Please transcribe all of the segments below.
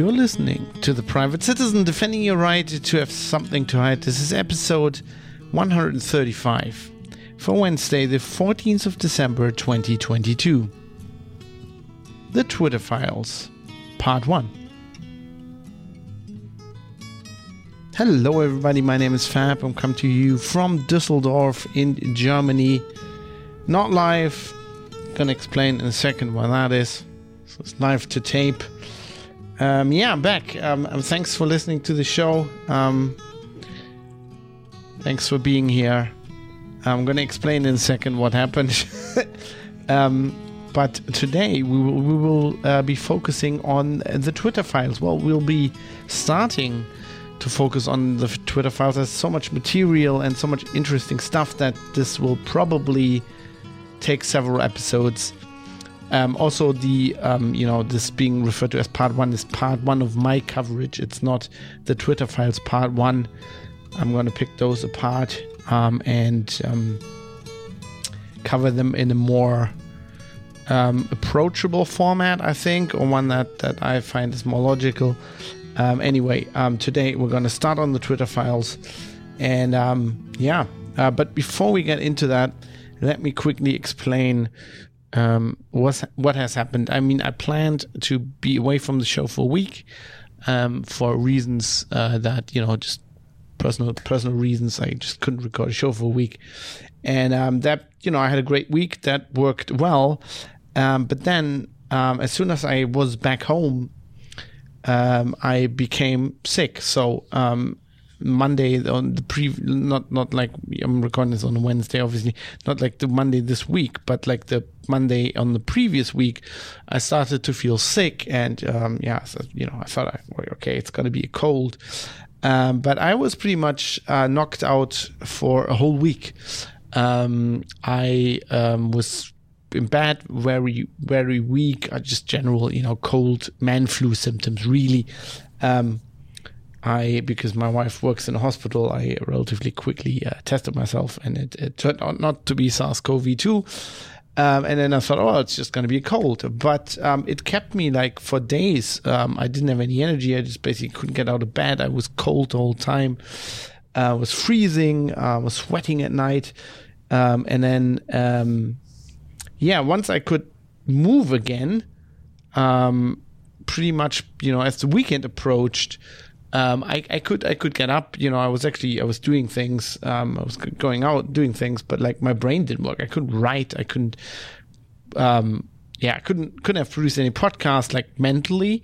You're listening to The Private Citizen defending your right to have something to hide. This is episode 135 for Wednesday, the 14th of December 2022. The Twitter Files, Part 1. Hello, everybody. My name is Fab. I'm coming to you from Düsseldorf in Germany. Not live. Gonna explain in a second why that is. So it's live to tape. Um, yeah, I'm back. Um, thanks for listening to the show. Um, thanks for being here. I'm going to explain in a second what happened. Um, but today we will, we will uh, be focusing on the Twitter files. Well, we'll be starting to focus on the Twitter files. There's so much material and so much interesting stuff that this will probably take several episodes. Um, also, the um, you know this being referred to as part one is part one of my coverage. It's not the Twitter files part one. I'm going to pick those apart um, and um, cover them in a more um, approachable format, I think, or one that that I find is more logical. Um, anyway, today we're going to start on the Twitter files, and yeah. Uh, but before we get into that, let me quickly explain um, what has happened. I mean, I planned to be away from the show for a week um, for reasons uh, that you know, just personal personal reasons. I just couldn't record a show for a week, and um, that you know, I had a great week that worked well. Um, but then, um, as soon as I was back home, um, I became sick. So Monday on the pre not not like I'm recording this on Wednesday, obviously not like the Monday this week, but like the Monday on the previous week, I started to feel sick, and um, yeah, so, you know, I thought, I, okay, it's gonna be a cold, um, but I was pretty much uh, knocked out for a whole week. Um, I um, was in bed, very very weak, uh, just general, you know, cold man flu symptoms, really. Um, I, because my wife works in a hospital, I relatively quickly uh, tested myself and it, it, turned out not to be SARS CoV 2. Um, and then I thought, oh, it's just going to be a cold. But um, it kept me like for days. Um, I didn't have any energy. I just basically couldn't get out of bed. I was cold the whole time. I uh, was freezing. I uh, was sweating at night. Um, and then, um, yeah, once I could move again, um, pretty much, you know, as the weekend approached, um, I, I could I could get up. You know, I was actually I was doing things. Um, I was going out doing things, but like my brain didn't work. I couldn't write. I couldn't. Um, yeah, I couldn't couldn't have produced any podcast like mentally.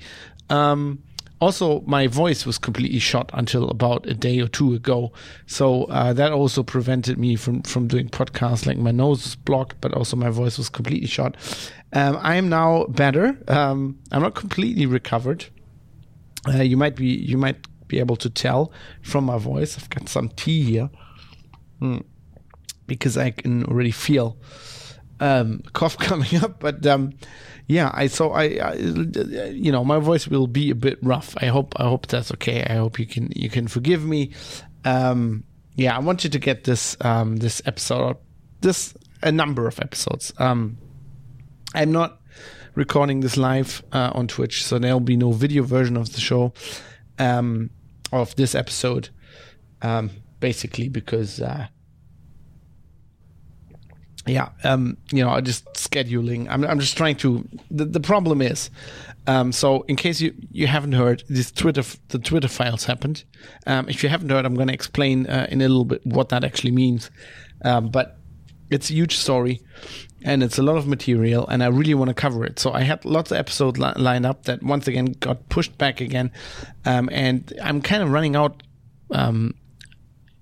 Um, also, my voice was completely shot until about a day or two ago. So uh, that also prevented me from from doing podcasts. Like my nose was blocked, but also my voice was completely shot. Um, I am now better. Um, I'm not completely recovered uh, you might be you might be able to tell from my voice. I've got some tea here mm. because I can already feel um, cough coming up. But um, yeah, I so I, I, you know my voice will be a bit rough. I hope I hope that's okay. I hope you can you can forgive me. Um, yeah, I want you to get this um, this episode this a number of episodes. Um, I'm not recording this live uh, on Twitch, so there'll be no video version of the show um, of this episode, um, basically because. Uh, yeah, um, you know, I just scheduling. I'm, I'm just trying to. The, the problem is, um, so in case you, you haven't heard, this Twitter the Twitter files happened. Um, if you haven't heard, I'm going to explain uh, in a little bit what that actually means. Um, but it's a huge story and it's a lot of material and i really want to cover it. So i had lots of episodes li- lined up that once again got pushed back again um, and i'm kind of running out um,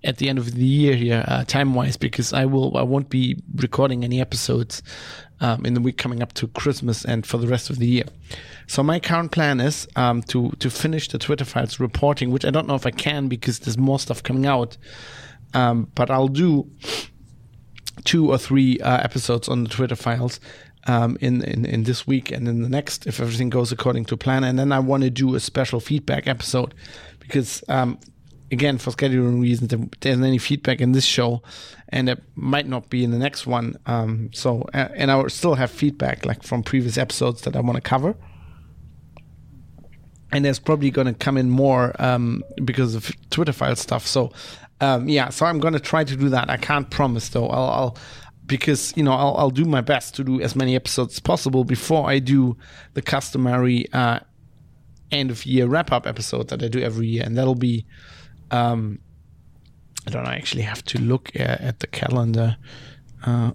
at the end of the year here uh, time wise because i will i won't be recording any episodes um, in the week coming up to christmas and for the rest of the year. So my current plan is um, to to finish the twitter files reporting which i don't know if i can because there's more stuff coming out um, but i'll do two or three uh, episodes on the Twitter files um, in, in in this week and in the next, if everything goes according to plan. And then I want to do a special feedback episode because, um, again, for scheduling reasons, there isn't any feedback in this show, and it might not be in the next one. Um, so, and I will still have feedback like from previous episodes that I want to cover. and there's probably going to come in more um, because of Twitter file stuff. So, um, yeah, so I'm going to try to do that. I can't promise though. I'll, I'll because you know I'll, I'll do my best to do as many episodes as possible before I do the customary uh, end of year wrap up episode that I do every year, and that'll be. Um, I don't know. I actually have to look at, at the calendar uh,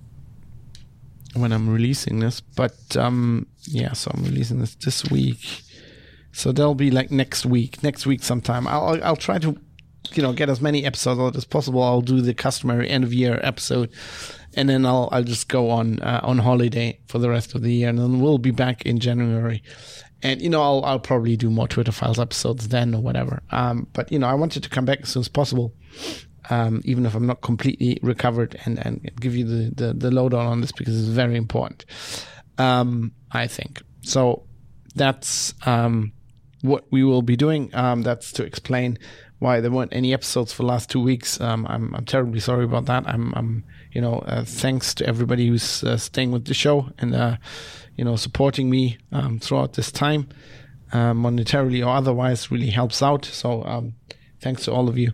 when I'm releasing this, but um, yeah, so I'm releasing this this week. So that'll be like next week, next week sometime. I'll I'll try to, you know, get as many episodes out as possible. I'll do the customary end of year episode, and then I'll I'll just go on uh, on holiday for the rest of the year, and then we'll be back in January. And you know, I'll I'll probably do more Twitter files episodes then or whatever. Um, but you know, I wanted to come back as soon as possible. Um, even if I'm not completely recovered and, and give you the, the, the lowdown on this because it's very important. Um, I think. So that's, um, what we will be doing. Um, that's to explain why there weren't any episodes for the last two weeks. Um, I'm, I'm terribly sorry about that. I'm, I'm you know, uh, thanks to everybody who's uh, staying with the show and, uh, you know, supporting me um, throughout this time, uh, monetarily or otherwise, really helps out. So um, thanks to all of you.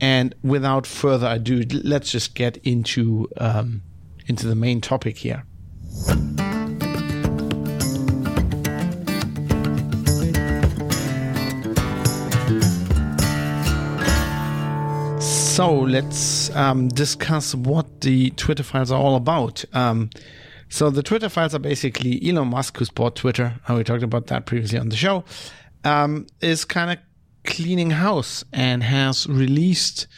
And without further ado, let's just get into um, into the main topic here. So let's um, discuss what the Twitter files are all about. Um, so the Twitter files are basically Elon Musk, who's bought Twitter. and we talked about that previously on the show. Um, is kind of cleaning house and has released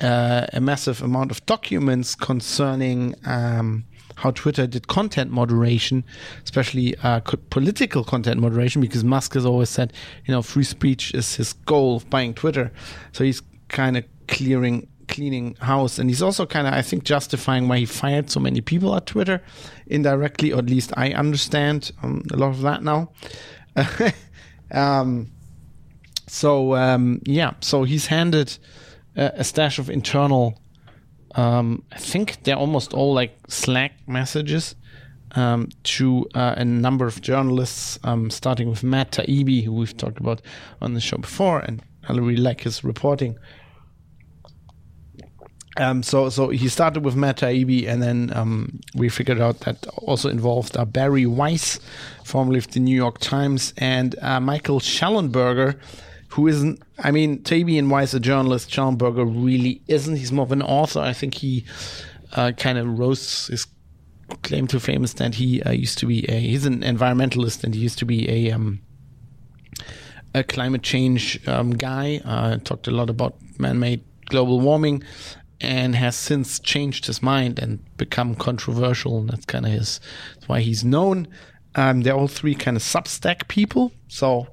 uh, a massive amount of documents concerning um, how Twitter did content moderation, especially uh, political content moderation, because Musk has always said, you know, free speech is his goal of buying Twitter. So he's kind of clearing cleaning house and he's also kind of i think justifying why he fired so many people at twitter indirectly or at least i understand um, a lot of that now um, so um, yeah so he's handed a, stash of internal um, i think they're almost all like slack messages um, to uh, a number of journalists, um, starting with Matt Taibbi, who we've talked about on the show before, and I really like his reporting. Um, so so he started with Matt Taibbi, and then um, we figured out that also involved uh, Bari Weiss, formerly of the New York Times, and uh, Michael Shellenberger, who isn't. I mean, Taibbi and Weiss, a journalist. Shellenberger really isn't. He's more of an author. I think he uh, kind of rose his claim to fame is that he uh, used to be a. He's an environmentalist, and he used to be a. Um, a climate change um, guy. Uh, talked a lot about man-made global warming and has since changed his mind and become controversial. And that's kind of his, that's why he's known. Um, they're all three kind of Substack people. So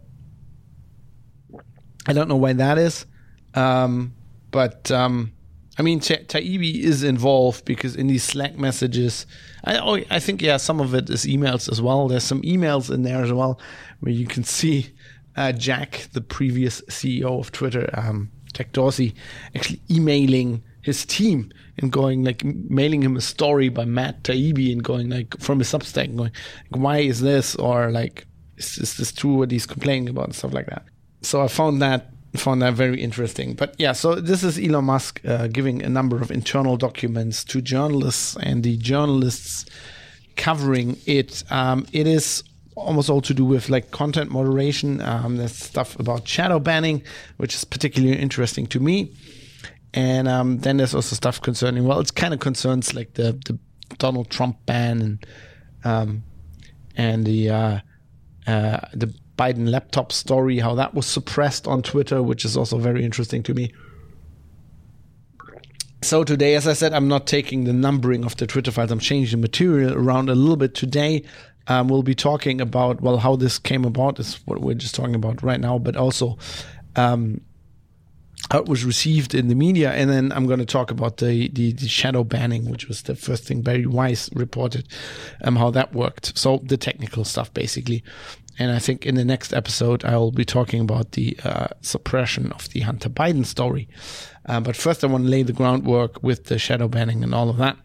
I don't know why that is. Um, but um, I mean, Ta- is involved because in these Slack messages, I, oh, I think, yeah, some of it is emails as well. There's some emails in there as well where you can see uh, Jack, the previous CEO of Twitter, um, Jack Dorsey, actually emailing his team and going like mailing him a story by Matt Taibbi and going like from his Substack and going, why is this or like is, is this true what he's complaining about and stuff like that. So I found that found that very interesting. But yeah, so this is Elon Musk uh, giving a number of internal documents to journalists and the journalists covering it. Um, it is almost all to do with like content moderation. Um, there's stuff about shadow banning, which is particularly interesting to me. And um, then there's also stuff concerning, well, it's kind of concerns like the, the Donald Trump ban and um, and the uh, uh, the Biden laptop story, how that was suppressed on Twitter, which is also very interesting to me. So today, as I said, I'm not taking the numbering of the Twitter files. I'm changing the material around a little bit today. Um, we'll be talking about well how this came about is what we're just talking about right now, but also um, how it was received in the media, and then I'm going to talk about the, the, the shadow banning, which was the first thing Bari Weiss reported, um, how that worked. So the technical stuff, basically. And I think in the next episode, I will be talking about the uh, suppression of the Hunter Biden story. Uh, but first, I want to lay the groundwork with the shadow banning and all of that.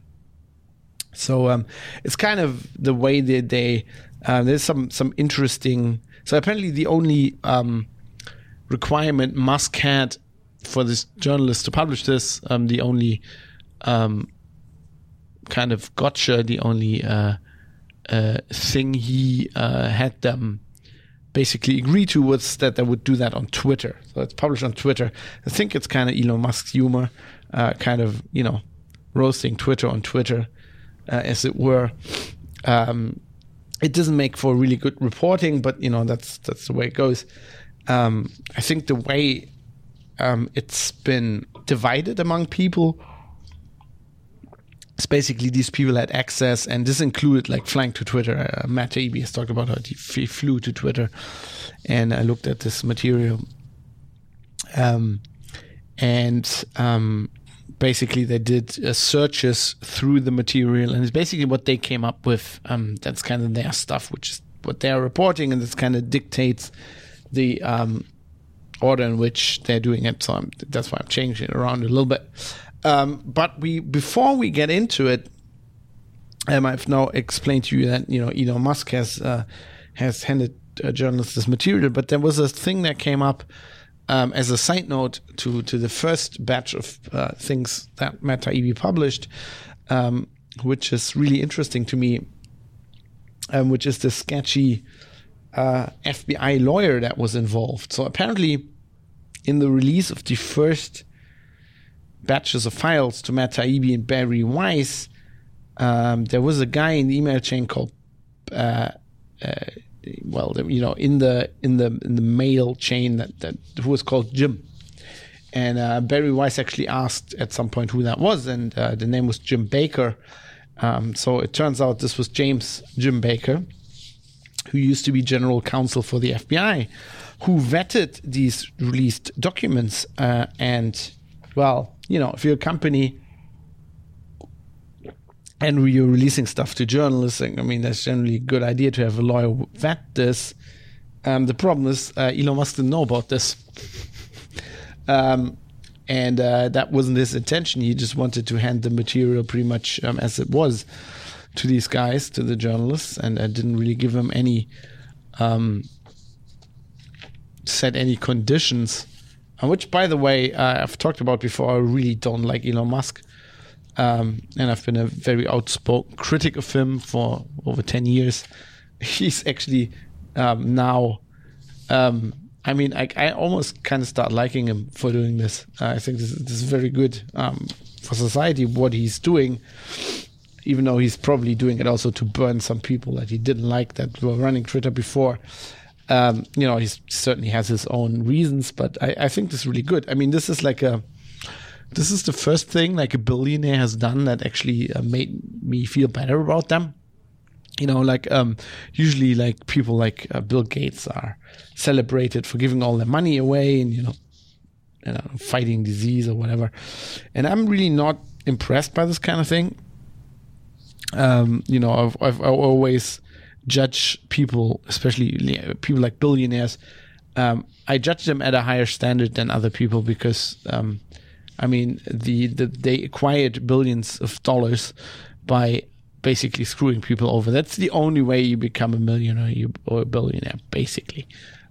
So um, it's kind of the way that they uh, there's some some interesting So apparently, the only um, requirement Musk had for this journalist to publish this, um, the only um, kind of gotcha, the only uh, uh, thing he uh, had them basically agree to was that they would do that on Twitter. So it's published on Twitter. I think it's kind of Elon Musk's humor, uh, kind of you know roasting Twitter on Twitter, uh, as it were. Um, it doesn't make for really good reporting, but you know that's that's the way it goes. Um, I think the way um, it's been divided among people is basically these people had access, and this included like flying to Twitter. Uh, Matt Taibbi has talked about how he flew to Twitter, and I looked at this material. Um, and um, basically they did uh, searches through the material, and it's basically what they came up with. Um, that's kind of their stuff, which is what they're reporting, and this kind of dictates the um, order in which they're doing it. So I'm, that's why I'm changing it around a little bit. Um, but we before we get into it, um, I've now explained to you that you know Elon Musk has uh, has handed uh, journalists this material, but there was a thing that came up um, as a side note to to the first batch of uh, things that Matt Taibbi published, um, which is really interesting to me, um, which is the sketchy uh, FBI lawyer that was involved. So apparently, in the release of the first batches of files to Matt Taibbi and Bari Weiss, um, there was a guy in the email chain called, uh, uh, well, you know, in the in the in the mail chain that, that who was called Jim, and uh, Bari Weiss actually asked at some point who that was, and uh, the name was Jim Baker. Um, so it turns out this was James Jim Baker, who used to be general counsel for the FBI, who vetted these released documents uh, and well, you know, if you're a company and you're releasing stuff to journalists, I mean, that's generally a good idea to have a lawyer vet this. Um, the problem is uh, Elon Musk didn't know about this. um, and uh, that wasn't his intention. He just wanted to hand the material pretty much um, as it was to these guys, to the journalists, and I didn't really give them any, um, set any conditions which, by the way, uh, I've talked about before. I really don't like Elon Musk, um, and I've been a very outspoken critic of him for over ten years. He's actually um, now. Um, I mean, I, I almost kind of start liking him for doing this. Uh, I think this, this, is very good um, for society. What he's doing, even though he's probably doing it also to burn some people that he didn't like that were running Twitter before. Um, you know, he certainly has his own reasons, but I, I think this is really good. I mean, this is like a this is the first thing like a billionaire has done that actually uh, made me feel better about them. You know, like um, usually like people like uh, Bill Gates are celebrated for giving all their money away and you know, you know, fighting disease or whatever. And I'm really not impressed by this kind of thing. Um, you know, I've, I've always judge people, especially people like billionaires. Um, I judge them at a higher standard than other people because, um, I mean, the, the they acquired billions of dollars by basically screwing people over. That's the only way you become a millionaire you, or a billionaire, basically.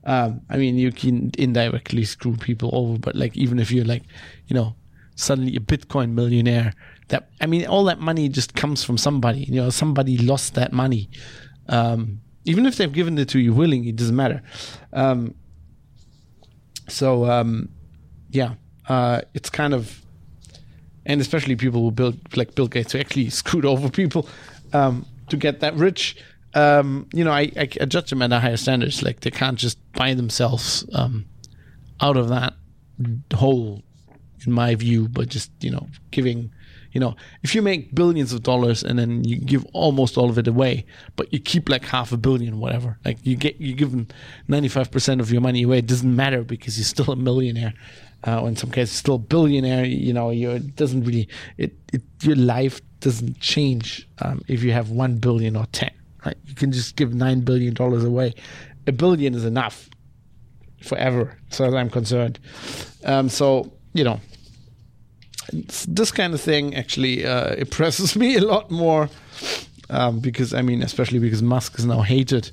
Um, I mean, you can indirectly screw people over, but like even if you're like, you know, suddenly a Bitcoin millionaire, that I mean, all that money just comes from somebody. You know, somebody lost that money. Um, even if they've given it to you willingly, it doesn't matter. Um, so um, yeah, uh, it's kind of, and especially people who build like Bill Gates who actually screwed over people um, to get that rich. Um, you know, I, I, I, judge them at a higher standards. Like they can't just buy themselves um, out of that hole, in my view, but just you know giving you know, if you make billions of dollars and then you give almost all of it away, but you keep like half a billion, whatever, like you get you give them ninety five percent of your money away, it doesn't matter because you're still a millionaire. Uh, or in some cases, still a billionaire. You know, you it doesn't really it, it your life doesn't change um, if you have one billion or ten. Right? You can just give nine billion dollars away. A billion is enough forever, far as I'm concerned. Um, so you know, this kind of thing actually uh, impresses me a lot more um, because I mean, especially because Musk is now hated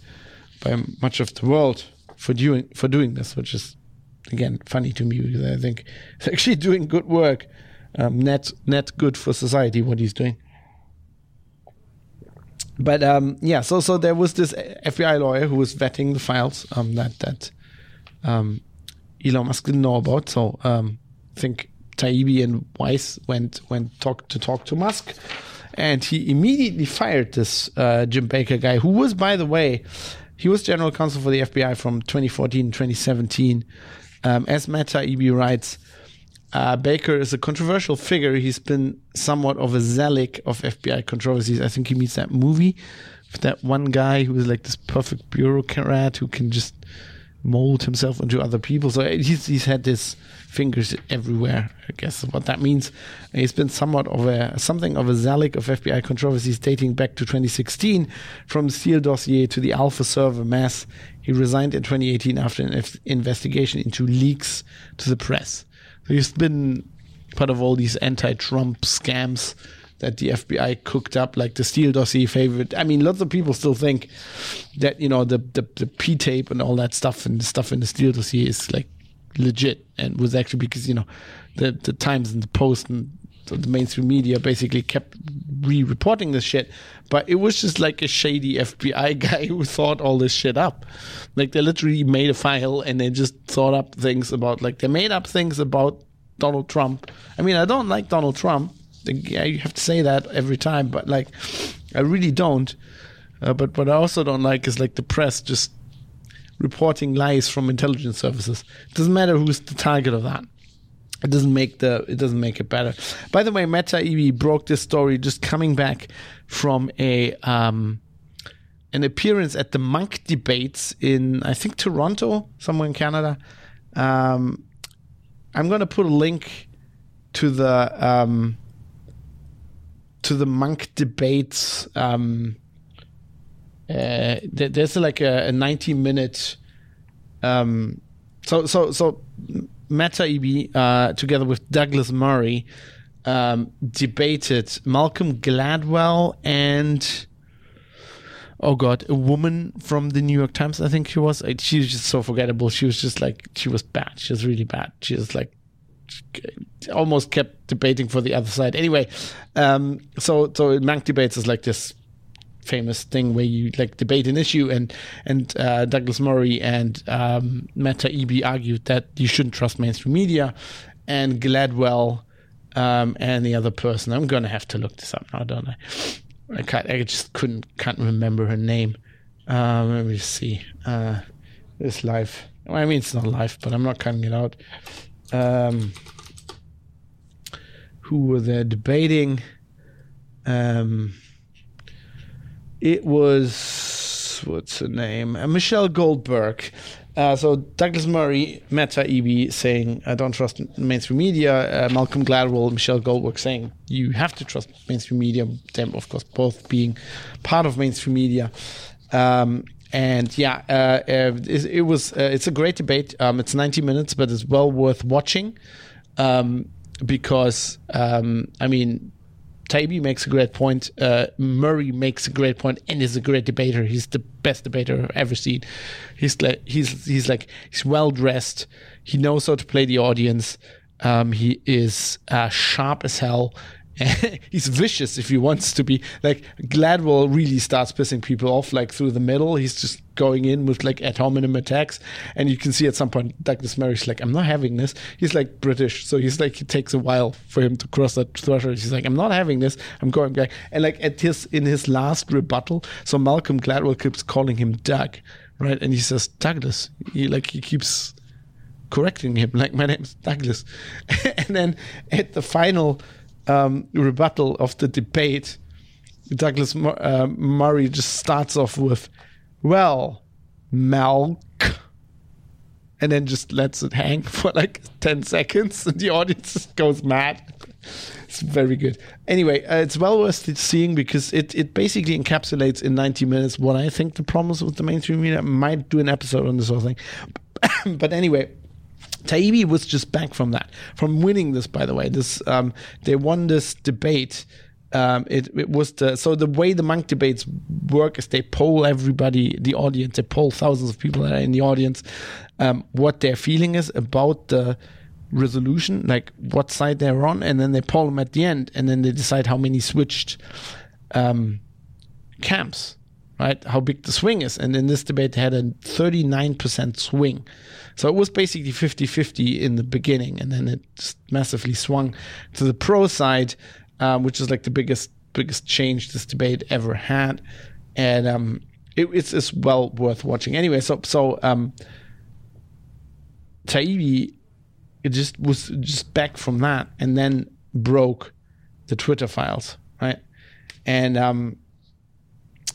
by much of the world for doing for doing this, which is again funny to me because I think he's actually doing good work, um, net net good for society what he's doing. But um, yeah, so so there was this FBI lawyer who was vetting the files um, that that um, Elon Musk didn't know about. So um, I think Taibbi and Weiss went went talk to talk to Musk, and he immediately fired this uh, Jim Baker guy, who was, by the way, he was general counsel for the FBI from 2014 2017. Um, as Matt Taibbi writes, uh, Baker is a controversial figure. He's been somewhat of a Zelig of FBI controversies. I think he meets that movie with that one guy who is like this perfect bureaucrat who can just mold himself into other people. So he's he's had his fingers everywhere. I guess what that means. He's been somewhat of a something of a Zelig of FBI controversies dating back to 2016, from the Steele dossier to the Alfa server mess. He resigned in 2018 after an investigation into leaks to the press. So he's been part of all these anti-Trump scams that the FBI cooked up, like the Steele dossier favorite. I mean, lots of people still think that you know the the, the P tape and all that stuff and the stuff in the Steele dossier is like legit and was actually because you know the the Times and the Post and the mainstream media basically kept re-reporting this shit, but it was just like a shady FBI guy who thought all this shit up. Like they literally made a file and they just thought up things about like they made up things about Donald Trump. I mean, I don't like Donald Trump. You have to say that every time, but like, I really don't. Uh, but what I also don't like is like the press just reporting lies from intelligence services. It doesn't matter who's the target of that. It doesn't make the it doesn't make it better. By the way, Matt Taibbi broke this story just coming back from a um, an appearance at the Munk debates in I think Toronto, somewhere in Canada. Um, I'm going to put a link to the um, to the Munk debates. Um, uh, there's like a, a 90 minute. Um, so so so Taibbi, uh, together with Douglas Murray, um, debated Malcolm Gladwell and oh god, a woman from the New York Times. I think she was. She was just so forgettable. She was just like she was bad. She was really bad. She was like almost kept debating for the other side. Anyway, um, so so Munk debates is like this famous thing where you like debate an issue and and uh, Douglas Murray and um, Matt Taibbi argued that you shouldn't trust mainstream media and Gladwell um, and the other person. I'm gonna have to look this up now don't I? I can't I just couldn't can't remember her name. Um, let me see. Uh, this live. Well, I mean it's not live but I'm not cutting it out um, who were there debating um, it was what's her name? Uh, Michelle Goldberg. Uh, so Douglas Murray, Matt Taibbi saying, "I don't trust mainstream media." Uh, Malcolm Gladwell, Michelle Goldberg saying, "You have to trust mainstream media." Them, of course, both being part of mainstream media. Um, and yeah, uh, uh it, it, was. Uh, it's a great debate. Um, it's 90 minutes, but it's well worth watching um, because um, I mean, Taibbi makes a great point. Uh, Murray makes a great point and is a great debater. He's the best debater I've ever seen. He's like he's he's like he's well dressed. He knows how to play the audience. Um, he is uh, sharp as hell. he's vicious if he wants to be. Like Gladwell really starts pissing people off like through the middle. He's just going in with like ad hominem attacks, and you can see at some point Douglas Murray's like, "I'm not having this." He's like British, so he's like it takes a while for him to cross that threshold. He's like, "I'm not having this. I'm going back." And like at his in his last rebuttal, so Malcolm Gladwell keeps calling him Doug, right? And he says Douglas. He like he keeps correcting him like my name's Douglas, and then at the final um, rebuttal of the debate, Douglas uh, Murray just starts off with, "Well, Malk," and then just lets it hang for like ten seconds, and the audience goes mad. It's very good. Anyway, uh, it's well worth seeing because it, it basically encapsulates in 90 minutes what I think the problems with the mainstream media. Might do an episode on this whole thing. but anyway, Taibbi was just back from that, from winning this. By the way, this um, they won this debate um, it, it was the so the way the Munk debates work is they poll everybody, the audience, they poll thousands of people that are in the audience, um, what their feeling is about the resolution, like what side they're on, and then they poll them at the end, and then they decide how many switched um, camps, right? How big the swing is. And in this debate, they had a 39% swing. So it was basically 50 50 in the beginning, and then it massively swung to the pro side, um, which is like the biggest biggest change this debate ever had. And um, it, it's, it's well worth watching. Anyway, so, so um, it just was just back from that and then broke the Twitter files, right? And um,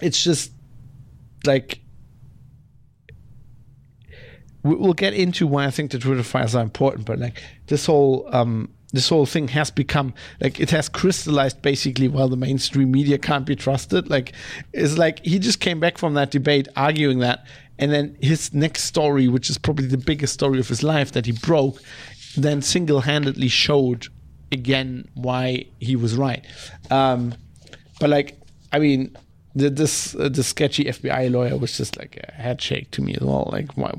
it's just like we'll get into why I think the Twitter files are important, but like this whole um, this whole thing has become like it has crystallized basically while the mainstream media can't be trusted. Like it's like he just came back from that debate arguing that, and then his next story, which is probably the biggest story of his life that he broke, then single-handedly showed again why he was right. Um, but like, I mean, the, this uh, the sketchy FBI lawyer was just like a head shake to me as well. Like, why,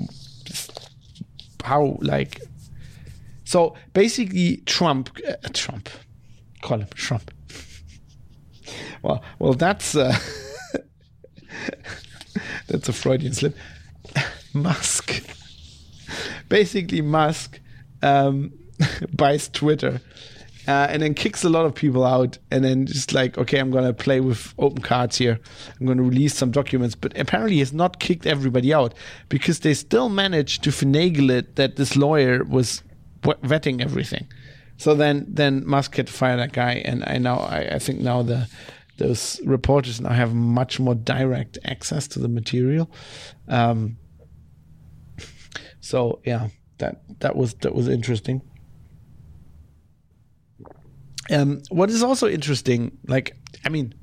how like. So basically, Trump, uh, Trump, call him Trump. well, well, that's uh, that's a Freudian slip. Musk, basically, Musk um, buys Twitter. Uh, and then kicks a lot of people out, and then just like, okay, I'm gonna play with open cards here. I'm gonna release some documents, but apparently he's not kicked everybody out because they still managed to finagle it that this lawyer was vetting everything. So then, then Musk had to fire that guy, and I now, I, I think now the those reporters now have much more direct access to the material. Um, so yeah, that that was that was interesting. Um, what is also interesting, like I mean,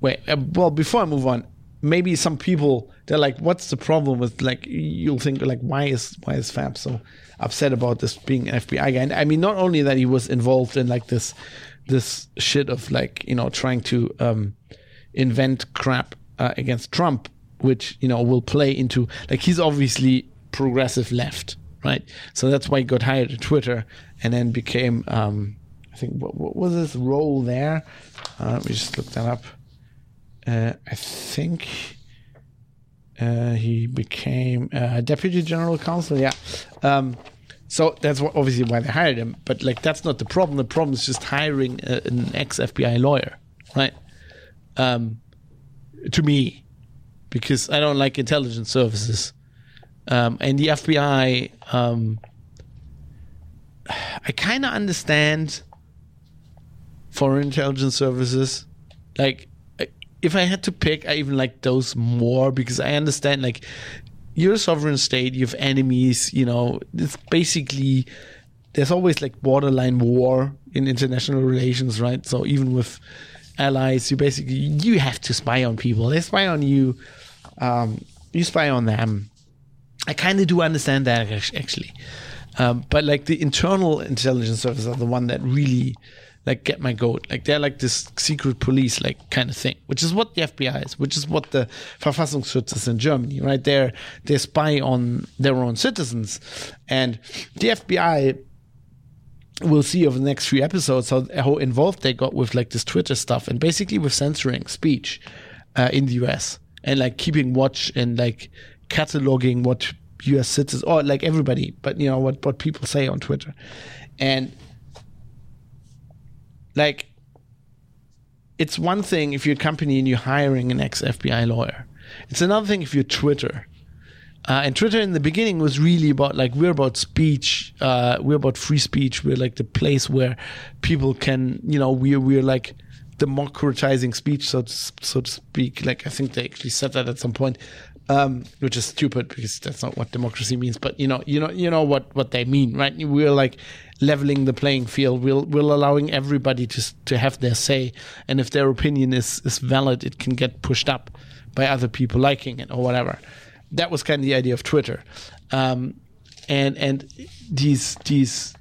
wait, uh, well, before I move on, maybe some people they're like, "What's the problem with like?" You'll think like, "Why is why is Fab so upset about this being an FBI guy?" And I mean, not only that he was involved in like this this shit of like you know trying to um, invent crap uh, against Trump, which you know will play into like he's obviously progressive left, right? So that's why he got hired at Twitter and then became, um, I think, what, what, was his role there? Uh, let me just look that up. Uh, I think uh, he became uh, deputy general counsel. Yeah. Um, so that's what, obviously why they hired him. But like, that's not the problem. The problem is just hiring a, an ex FBI lawyer, right? Um, to me, because I don't like intelligence services um, and the FBI, um, I kind of understand foreign intelligence services. Like, if I had to pick, I even like those more because I understand, like, you're a sovereign state, you have enemies, you know, it's basically, there's always like borderline war in international relations, right? So even with allies, you basically, you have to spy on people. They spy on you, um, you spy on them I kind of do understand that actually, um, but like the internal intelligence services are the one that really like get my goat. Like they're like this secret police like kind of thing, which is what the FBI is, which is what the Verfassungsschutz is in Germany, right? They're they spy on their own citizens, and the FBI. We'll see over the next few episodes how, how involved they got with like this Twitter stuff and basically with censoring speech uh, in the US and like keeping watch and like cataloging what U.S. citizens or like everybody, but you know what what people say on Twitter, and like it's one thing if you're a company and you're hiring an ex FBI lawyer. It's another thing if you're Twitter. Uh, and Twitter in the beginning was really about like we're about speech, uh, we're about free speech. We're like the place where people can, you know, we're we're like democratizing speech, so to, so to speak. Like I think they actually said that at some point um, which is stupid because that's not what democracy means. But you know, you know, you know what what they mean, right? We're like leveling the playing field. We're we're allowing everybody to to have their say, and if their opinion is is valid, it can get pushed up by other people liking it or whatever. That was kind of the idea of Twitter, um, and and these these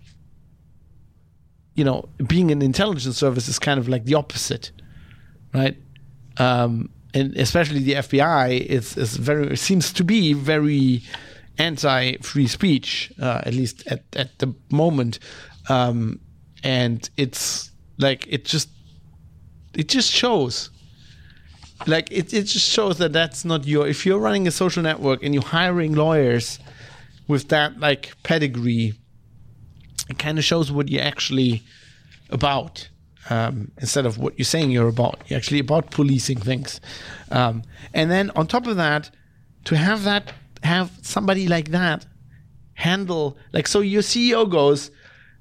you know, being an intelligence service is kind of like the opposite, right? Um, and especially the FBI is is very seems to be very anti free speech, uh, at least at at the moment, um, and it's like it just it just shows like it, it just shows that that's not your if you're running a social network and you're hiring lawyers with that like pedigree it kind of shows what you're actually about um, instead of what you're saying you're about. You're actually about policing things. Um, and then on top of that, to have that, have somebody like that handle, like, so your CEO goes,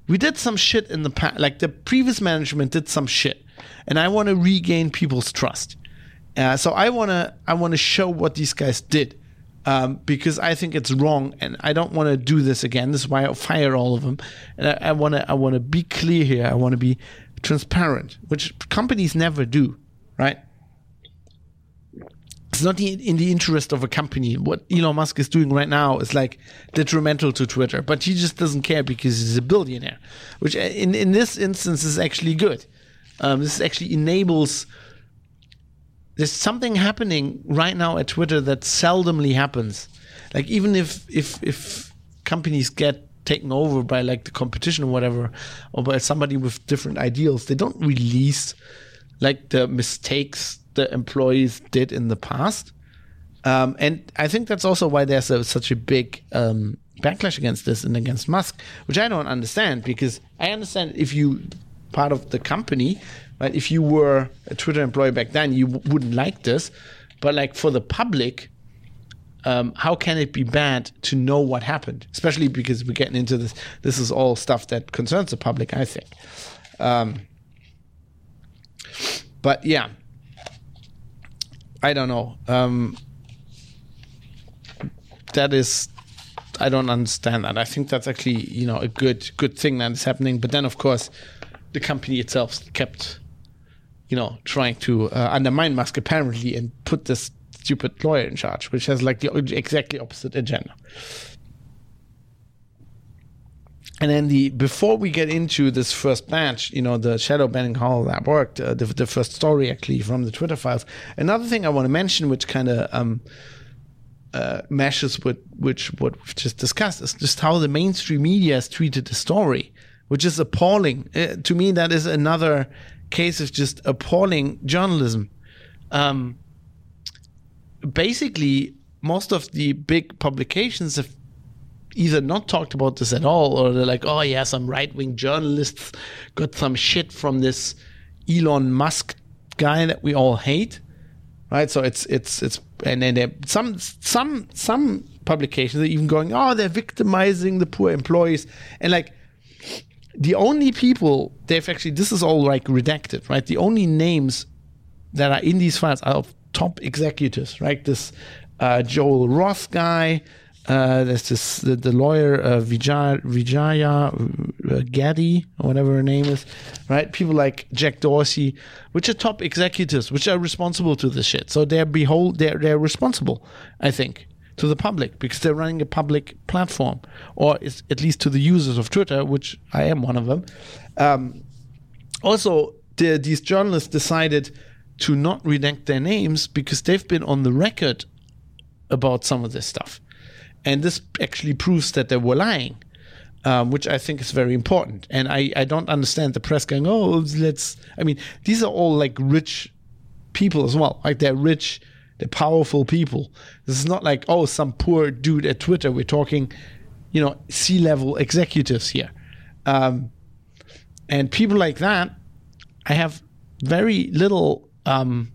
we did some shit in the past, like the previous management did some shit, and I want to regain people's trust. Uh, so I want to, I want to show what these guys did. Um, because I think it's wrong, and I don't want to do this again. This is why I'll fire all of them, and I want to I want to be clear here. I want to be transparent, which companies never do, right? It's not in the interest of a company. What Elon Musk is doing right now is like detrimental to Twitter, but he just doesn't care because he's a billionaire, which uh, in, in this instance is actually good. Um, this actually enables. There's something happening right now at Twitter that seldomly happens. Like even if if if companies get taken over by like the competition or whatever, or by somebody with different ideals. They don't release like the mistakes the employees did in the past. Um, and I think that's also why there's a, such a big um, backlash against this and against Musk, which I don't understand because I understand if you part of the company, right? If you were a Twitter employee back then, you w- wouldn't like this. But like for the public, um, how can it be bad to know what happened? Especially because we're getting into this. This is all stuff that concerns the public, I think. Um, but yeah, I don't know. Um, that is, I don't understand that. I think that's actually you know a good good thing that is happening. But then of course, the company itself kept, you know, trying to uh, undermine Musk apparently and put this stupid lawyer in charge, which has like the exactly opposite agenda. And then the before we get into this first batch, you know, the shadow banning how that worked, uh, the, the first story actually from the Twitter files. Another thing I want to mention, which kind of um, uh, meshes with which what we've just discussed, is just how the mainstream media has treated the story, which is appalling. Uh, to me, that is another case of just appalling journalism. Um, basically most of the big publications have either not talked about this at all or they're like, oh, yeah, some right wing journalists got some shit from this Elon Musk guy that we all hate. Right. So it's, it's, it's, and then some, some, some publications are even going, oh, they're victimizing the poor employees. And like, the only people they've actually, this is all like redacted, right? The only names that are in these files are of top executives, right? This uh, Yoel Roth guy. Uh, there's this the, the lawyer uh, Vijaya, Vijaya uh, Gadde or whatever her name is, right? People like Jack Dorsey, which are top executives, which are responsible to this shit. So they're behold they're they're responsible, I think, to the public because they're running a public platform, or at least to the users of Twitter, which I am one of them. Um, also, the, these journalists decided to not redact their names because they've been on the record about some of this stuff. And this actually proves that they were lying, um, which I think is very important. And I, I don't understand the press going, oh, let's. I mean, these are all like rich people as well. Like they're rich, they're powerful people. This is not like, oh, some poor dude at Twitter. We're talking, you know, C level executives here. Um, and people like that, I have very little um,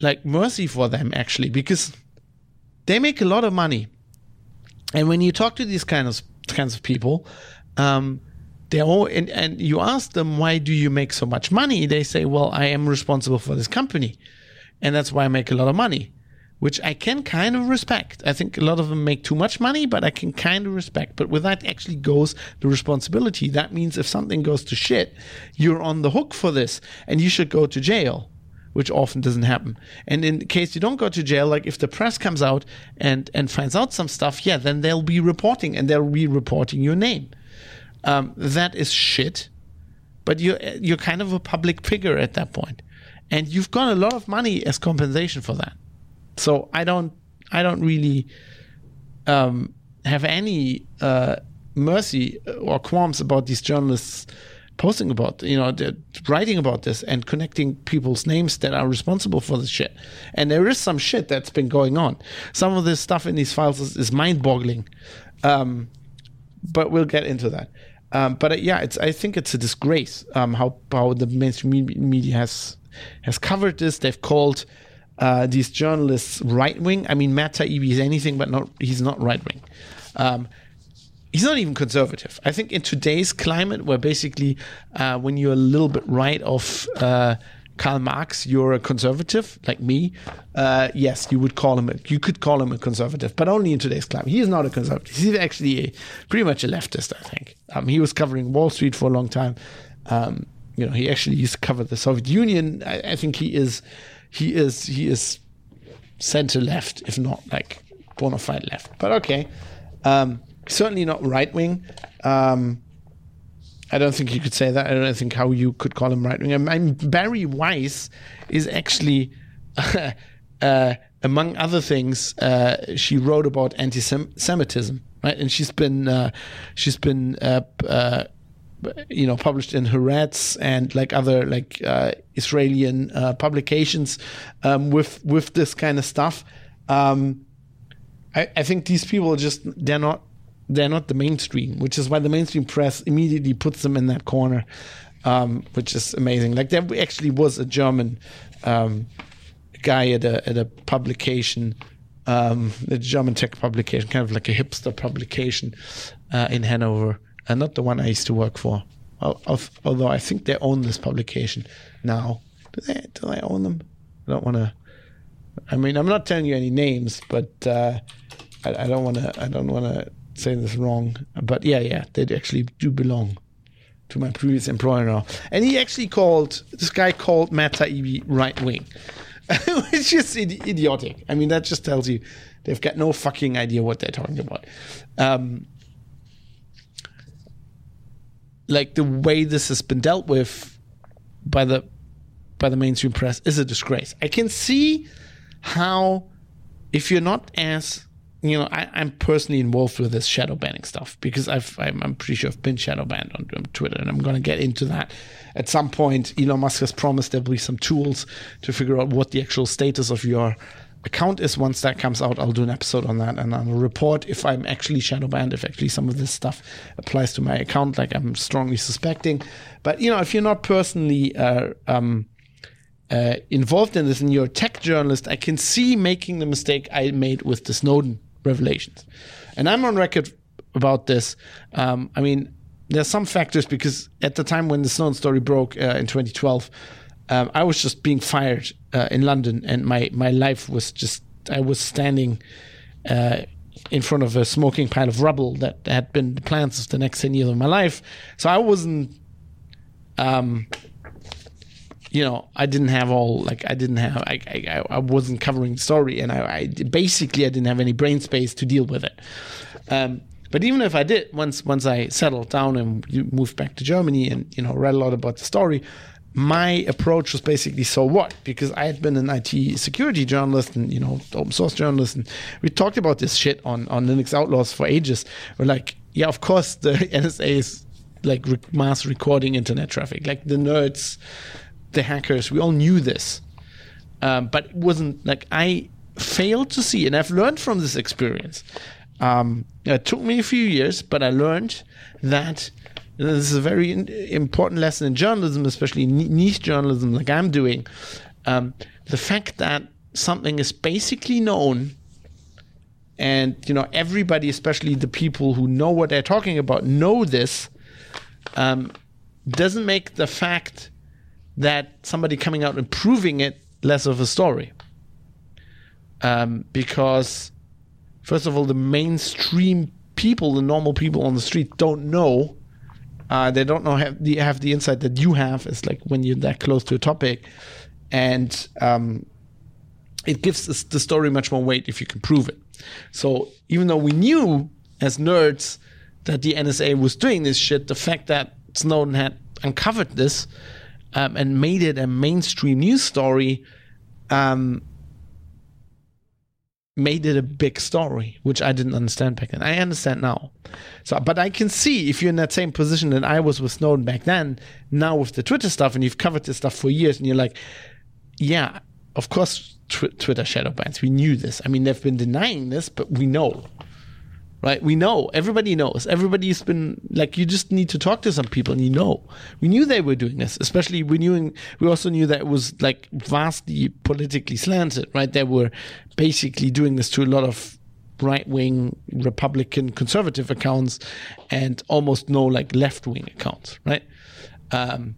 like mercy for them actually because they make a lot of money, and when you talk to these kinds of kinds of people, um, they all and, and you ask them why do you make so much money? They say, well, I am responsible for this company, and that's why I make a lot of money which I can kind of respect. I think a lot of them make too much money, but I can kind of respect. But with that actually goes the responsibility. That means if something goes to shit, you're on the hook for this and you should go to jail, which often doesn't happen. And in case you don't go to jail, like if the press comes out and, and finds out some stuff, yeah, then they'll be reporting and they'll be reporting your name. um, that is shit. But you're you're kind of a public figure at that point, and you've got a lot of money as compensation for that. So I don't I don't really um, have any uh, mercy or qualms about these journalists posting about you know writing about this and connecting people's names that are responsible for this shit. And there is some shit that's been going on. Some of this stuff in these files is, is mind-boggling. Um, but we'll get into that. Um, but uh, yeah it's i think it's a disgrace um, how how the mainstream media has has covered this. They've called uh, these journalists right wing i mean matt taibbi is anything but not he's not right wing um, he's not even conservative. I think in today's climate, where basically uh, when you're a little bit right of uh, Karl Marx, you're a conservative like me. Uh, yes, you would call him. A, you could call him a conservative, but only in today's climate. He is not a conservative. He's actually a, pretty much a leftist. I think. Um, he was covering Wall Street for a long time. Um, you know, he actually used to cover the Soviet Union. I, I think he is. He is. He is center left, if not like bona fide left. But okay. Um, certainly not right wing. Um, I don't think you could say that. I don't think how you could call him right wing. I mean, Bari Weiss is actually, uh, among other things, uh, she wrote about anti-Semitism, right? And she's been uh, she's been uh, uh, you know published in Haaretz and like other like uh, Israeli publications um, with with this kind of stuff. Um, I, I think these people just they're not they're not the mainstream, which is why the mainstream press immediately puts them in that corner, um, which is amazing. Like there actually was a German um, guy at a at a publication, um, a German tech publication, kind of like a hipster publication uh, in Hanover, and not the one I used to work for. Although I think they own this publication now. Do they? Do they own them? I don't want to. I mean, I'm not telling you any names, but uh, I, I don't want to. I don't want to say this wrong, but yeah, yeah, they actually do belong to my previous employer now. And he actually called this guy called Matt Taibbi right wing, which is idiotic. I mean, that just tells you they've got no fucking idea what they're talking about. Um, like the way this has been dealt with by the by the mainstream press is a disgrace. I can see how if you're not as you know, I, am personally involved with this shadow banning stuff because I've, I'm, I'm pretty sure I've been shadow banned on, on Twitter, and I'm going to get into that at some point. Elon Musk has promised there'll be some tools to figure out what the actual status of your account is. Once that comes out, I'll do an episode on that, and I'll report if I'm actually shadow banned, if actually some of this stuff applies to my account, like I'm strongly suspecting. But you know, if you're not personally uh, um, uh, involved in this and you're a tech journalist, I can see making the mistake I made with the Snowden revelations. And I'm on record about this. Um, I mean, there's some factors because at the time when the Snowden story broke uh, in 2012, um, I was just being fired uh, in London, and my my life was just I was standing uh, in front of a smoking pile of rubble that had been the plans of the next ten years of my life. So I wasn't um, you know, I didn't have all like I didn't have I I, I wasn't covering the story, and I, I, basically I didn't have any brain space to deal with it. Um, but even if I did, once once I settled down and moved back to Germany, and you know read a lot about the story, my approach was basically so what because I had been an IT security journalist and you know open source journalist, and we talked about this shit on on Linux Outlaws for ages. We're like, yeah, of course the NSA is like mass recording internet traffic, like the nerds the hackers. We all knew this, um, but it wasn't like I failed to see, and I've learned from this experience. Um, it took me a few years, but I learned that this is a very important lesson in journalism, especially niche journalism, like I'm doing. Um, the fact that something is basically known and you know everybody especially the people who know what they're talking about know this um, doesn't make the fact that somebody coming out and proving it less of a story. Um, because, first of all, the mainstream people, the normal people on the street, don't know. Uh, they don't know have the have the insight that you have. It's like when you're that close to a topic, and um, it gives the story much more weight if you can prove it. So even though we knew as nerds that the NSA was doing this shit, the fact that Snowden had uncovered this um, and made it a mainstream news story, um, made it a big story, which I didn't understand back then. I understand now. So, but I can see if you're in that same position that I was with Snowden back then, now with the Twitter stuff, and you've covered this stuff for years, and you're like, yeah, of course, tw- Twitter shadow bans. We knew this. I mean, they've been denying this, but we know right? We know. Everybody knows. Everybody's been like, you just need to talk to some people and you know. We knew they were doing this, especially we knew, we also knew that it was like vastly politically slanted, right? They were basically doing this to a lot of right wing Republican conservative accounts and almost no like left wing accounts, right? Um,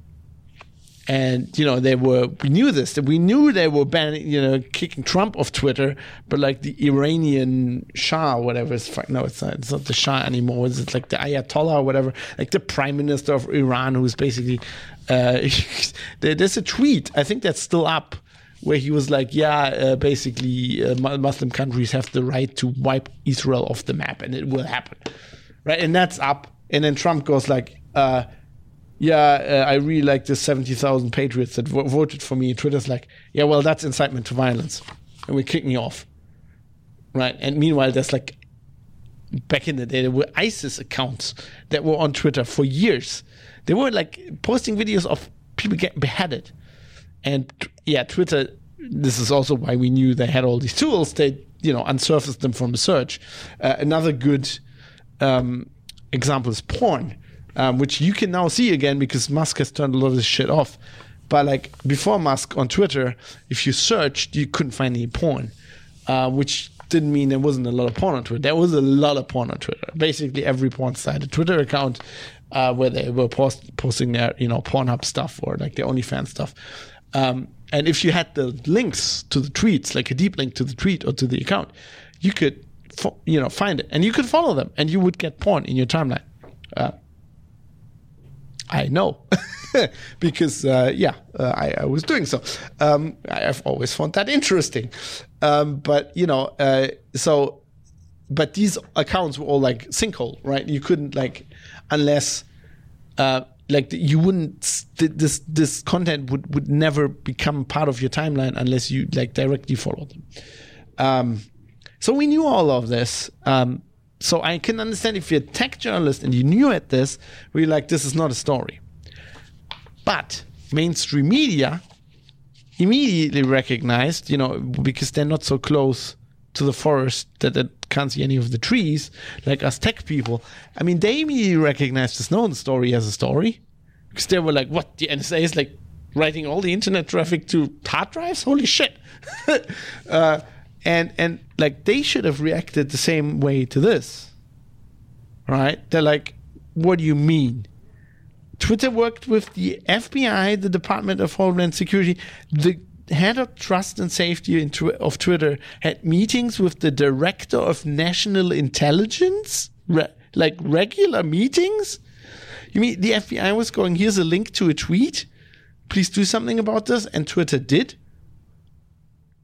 and you know they were we knew this we knew they were banning you know kicking Trump off Twitter but like the Iranian Shah whatever it's no it's not it's not the Shah anymore it's like the Ayatollah or whatever like the prime minister of Iran who's basically uh, there's a tweet I think that's still up where he was like yeah uh, basically uh, Muslim countries have the right to wipe Israel off the map and it will happen. Right? And that's up. And then Trump goes like uh, yeah, uh, I really like the 70,000 patriots that voted for me. Twitter's like, yeah, well, that's incitement to violence. And we're kicking you off. Right. And meanwhile, there's like, back in the day, there were ISIS accounts that were on Twitter for years. They were like posting videos of people getting beheaded. And yeah, Twitter, this is also why we knew they had all these tools. They, you know, unsurfaced them from the search. Uh, another good um, example is porn um, which you can now see again because Musk has turned a lot of this shit off. But like before Musk on Twitter, if you searched, you couldn't find any porn, uh, which didn't mean there wasn't a lot of porn on Twitter. There was a lot of porn on Twitter. Basically, every porn site, a Twitter account uh, where they were post- posting their, you know, Pornhub stuff or like their OnlyFans stuff. Um, and if you had the links to the tweets, like a deep link to the tweet or to the account, you could, fo- you know, find it and you could follow them, and you would get porn in your timeline. Uh, I know. because uh, yeah, uh, I, I, was doing so. Um, I've always found that interesting. Um, but you know, uh, so but these accounts were all like sinkhole, right? You couldn't like unless uh, like you wouldn't this this content would would never become part of your timeline unless you like directly follow them. Um, so we knew all of this. Um, so I can understand if you're a tech journalist and you knew at this, where you're like, this is not a story. But mainstream media immediately recognized, you know, because they're not so close to the forest that they can't see any of the trees, like us tech people. I mean, they immediately recognized the Snowden story as a story. Because they were like, what? The NSA is like writing all the internet traffic to hard drives? Holy shit. uh, and and like they should have reacted the same way to this right? They're like what do you mean? Twitter worked with the fbi the department of homeland security. The head of trust and safety of twitter had meetings with the director of national intelligence? Re- like regular meetings? You mean the fbi was going here's a link to a tweet. Please do something about this. And twitter did.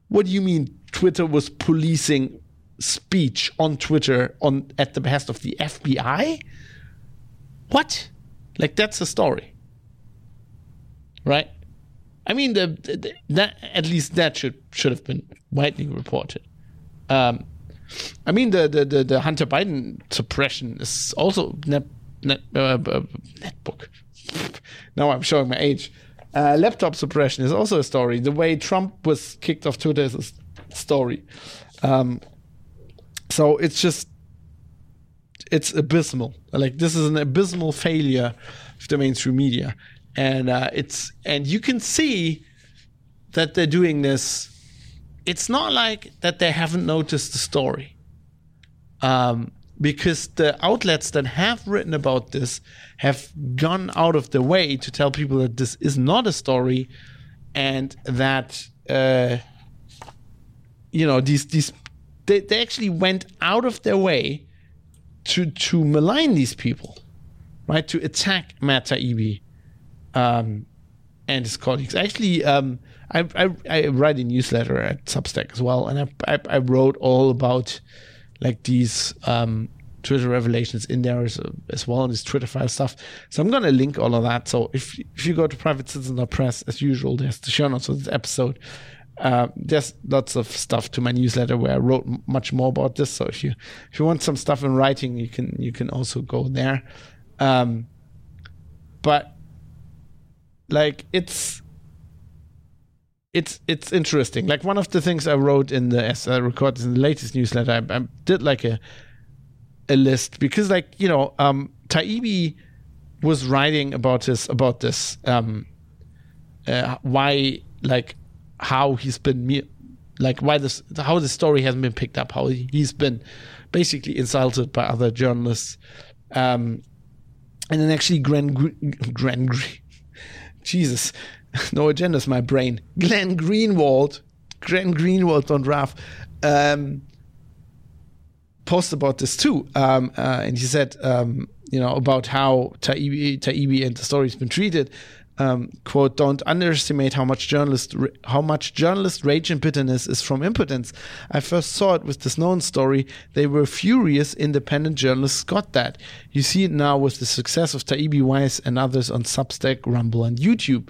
What do you mean Twitter was policing speech on Twitter on at the behest of the FBI? What? Like that's a story, right? I mean, the, the, that at least that should should have been widely reported. Um, I mean, the, the, the the Hunter Biden suppression is also net net uh, uh, netbook. now I'm showing my age. Uh, laptop suppression is also a story. The way Trump was kicked off Twitter is story. Um, so it's just it's abysmal. Like this is an abysmal failure of the mainstream media, and uh, it's and you can see that they're doing this. It's not like that they haven't noticed the story, um, because the outlets that have written about this have gone out of their way to tell people that this is not a story, and that. Uh, you know these these they, they actually went out of their way to to malign these people, right? To attack Matt Taibbi um, and his colleagues. Actually, um, I, I, I write a newsletter at Substack as well, and I I, I wrote all about like these um, Twitter revelations in there as, as well, and this Twitter file stuff. So I'm to link all of that. So if if you go to private citizen privatecitizen.press, as usual, there's the show notes of this episode. Uh, there's lots of stuff to my newsletter where I wrote much more about this. So if you if you want some stuff in writing, you can you can also go there. Um, but like it's it's it's interesting. Like one of the things I wrote in the as I recorded in the latest newsletter, I, I did like a a list because like you know um was writing about this about this um uh, why like how he's been like why this how the story hasn't been picked up how he's been basically insulted by other journalists. Um and then actually Glenn Glenn Green Jesus no agenda's my brain. Glenn Greenwald Glenn Greenwald on RAF um post about this too, um, uh, and he said, um, you know, about how Taibbi and the story has been treated. Um, quote: Don't underestimate how much journalist how much journalist rage and bitterness is from impotence. I first saw it with the Snowden story. They were furious. Independent journalists got that. You see it now with the success of Taibbi Weiss and others on Substack, Rumble, and YouTube.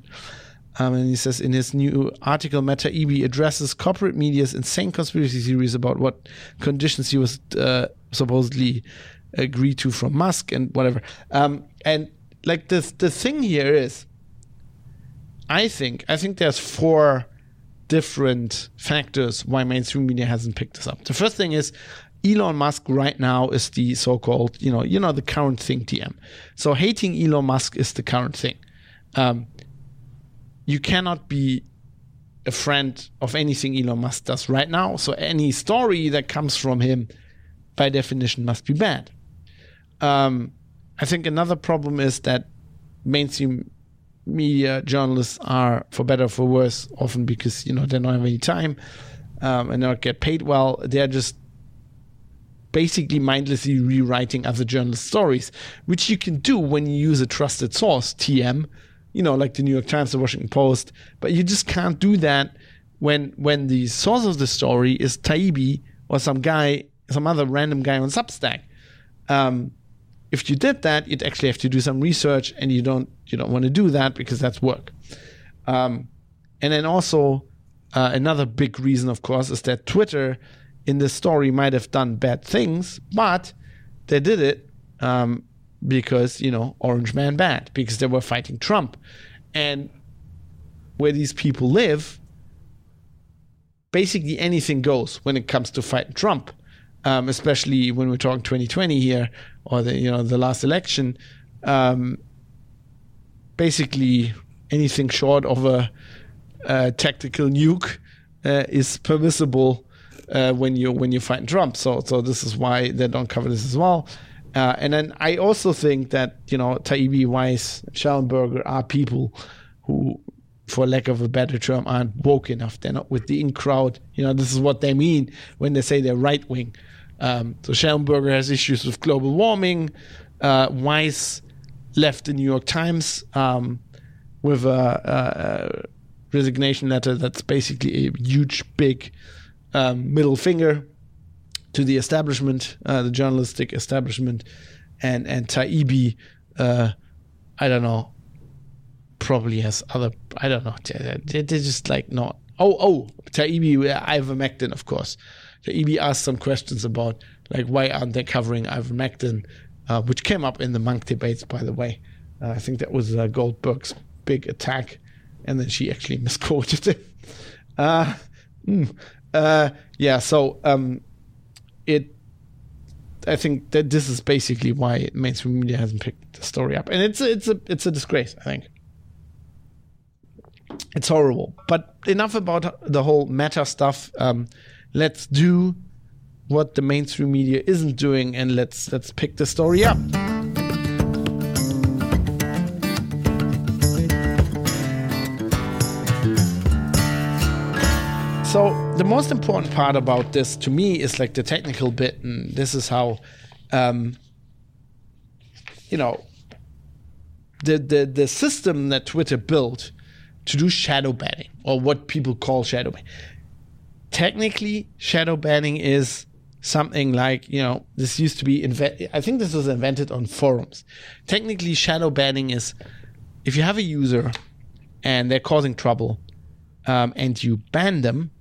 Um, and he says in his new article, Matt Taibbi addresses corporate media's insane conspiracy theories about what conditions he was uh, supposedly agreed to from Musk and whatever. Um, and like the the thing here is, I think I think there's four different factors why mainstream media hasn't picked this up. The first thing is Elon Musk right now is the so-called, you know, you know, the current thing, TM. So hating Elon Musk is the current thing. Um, you cannot be a friend of anything Elon Musk does right now. So any story that comes from him, by definition, must be bad. Um, I think another problem is that mainstream media journalists are, for better or for worse, often because you know they don't have any time um, and not get paid well. They're just basically mindlessly rewriting other journalists' stories, which you can do when you use a trusted source, TM, you know, like the New York Times, the Washington Post, but you just can't do that when when the source of the story is Taibbi or some guy, some other random guy on Substack. Um, if you did that, you'd actually have to do some research, and you don't you don't want to do that because that's work. Um, and then also uh, another big reason, of course, is that Twitter in this story might have done bad things, but they did it um, because you know Orange Man bad because they were fighting Trump, and where these people live, basically anything goes when it comes to fighting Trump, um, especially when we're talking 2020 here or the you know the last election. Um, basically, anything short of a, a tactical nuke uh, is permissible uh, when you when you fight Trump. So so this is why they don't cover this as well. Uh, and then I also think that, you know, Taibbi, Weiss, Shellenberger are people who, for lack of a better term, aren't woke enough. They're not with the in crowd. You know, this is what they mean when they say they're right wing. Um, so Shellenberger has issues with global warming. Uh, Weiss left the New York Times um, with a, a, resignation letter that's basically a huge, big um, middle finger to the establishment, uh, the journalistic establishment, and and Taibbi, uh, I don't know, probably has other. I don't know. They're, just like not. Oh oh, Taibbi, ivermectin, of course. Taibbi asked some questions about like why aren't they covering ivermectin, uh, which came up in the Munk debates, by the way. Uh, I think that was uh, Goldberg's big attack, and then she actually misquoted it. Uh, mm, uh, yeah, so um, it I think that this is basically why mainstream media hasn't picked the story up, and it's a, it's a it's a disgrace. I think it's horrible. But enough about the whole meta stuff. Um, let's do what the mainstream media isn't doing, and let's let's pick the story up. So the most important part about this to me is like the technical bit, and this is how, um, you know, the the the system that Twitter built to do shadow banning or what people call shadow banning. Technically, shadow banning is something like you know this used to be invented. I think this was invented on forums. Technically, shadow banning is if you have a user and they're causing trouble, um, and you ban them,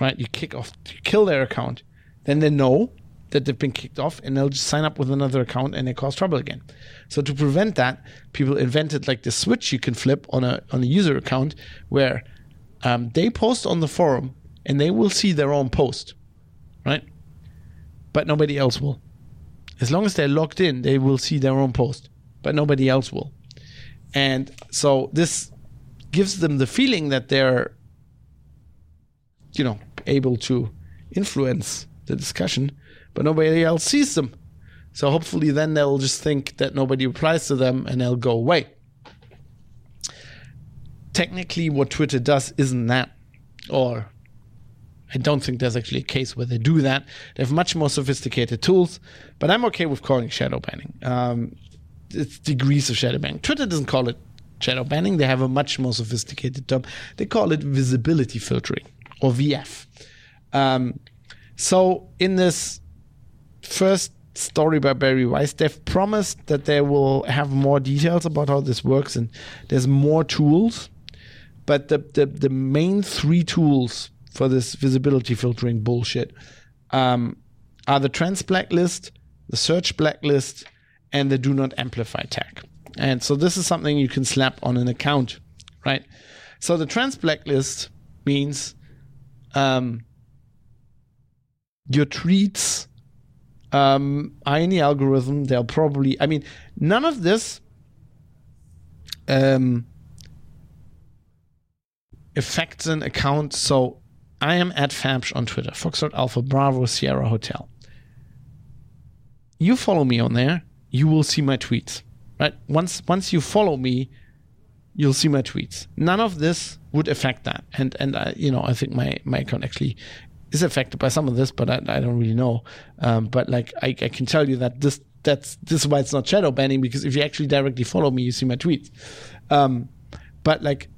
right? You kick off, you kill their account, then they know that they've been kicked off and they'll just sign up with another account and they cause trouble again. So to prevent that, people invented like the switch you can flip on a on a user account where um, they post on the forum and they will see their own post, right? But nobody else will. As long as they're logged in, they will see their own post, but nobody else will. And so this gives them the feeling that they're, you know, able to influence the discussion, but nobody else sees them. So hopefully, then they'll just think that nobody replies to them and they'll go away. Technically, what Twitter does isn't that, or I don't think there's actually a case where they do that. They have much more sophisticated tools, but I'm okay with calling shadow banning. Um, it's degrees of shadow banning. Twitter doesn't call it shadow banning. They have a much more sophisticated term. They call it visibility filtering or VF. Um, so in this first story by Bari Weiss, they've promised that they will have more details about how this works and there's more tools. But the, the, the main three tools for this visibility filtering bullshit um, are the trends blacklist, the search blacklist, and the do not amplify tag. And so this is something you can slap on an account, right? So the trends blacklist means um, your tweets um, the algorithm. They'll probably, I mean, none of this um, affects an account. So I am at Fabsh on Twitter, Foxtrot Alpha Bravo Sierra Hotel. You follow me on there, you will see my tweets. Right? Once once you follow me, you'll see my tweets. None of this would affect that. And and I, you know, I think my my account actually is affected by some of this, but I, I don't really know. Um, but like I, I can tell you that this that's this is why it's not shadow banning because if you actually directly follow me, you see my tweets. Um, but like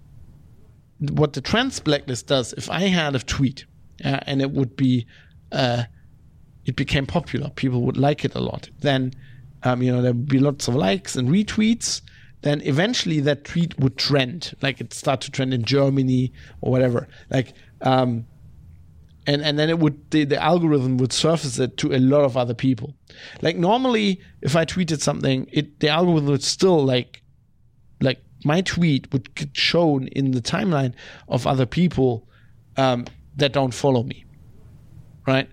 what the trends blacklist does, if I had a tweet uh, and it would be, uh, it became popular, people would like it a lot, then, um, you know, there would be lots of likes and retweets. Then eventually that tweet would trend, like it start to trend in Germany or whatever. Like, um, and and then it would the, the algorithm would surface it to a lot of other people. Like normally, if I tweeted something, it the algorithm would still like like my tweet would get shown in the timeline of other people um, that don't follow me, right?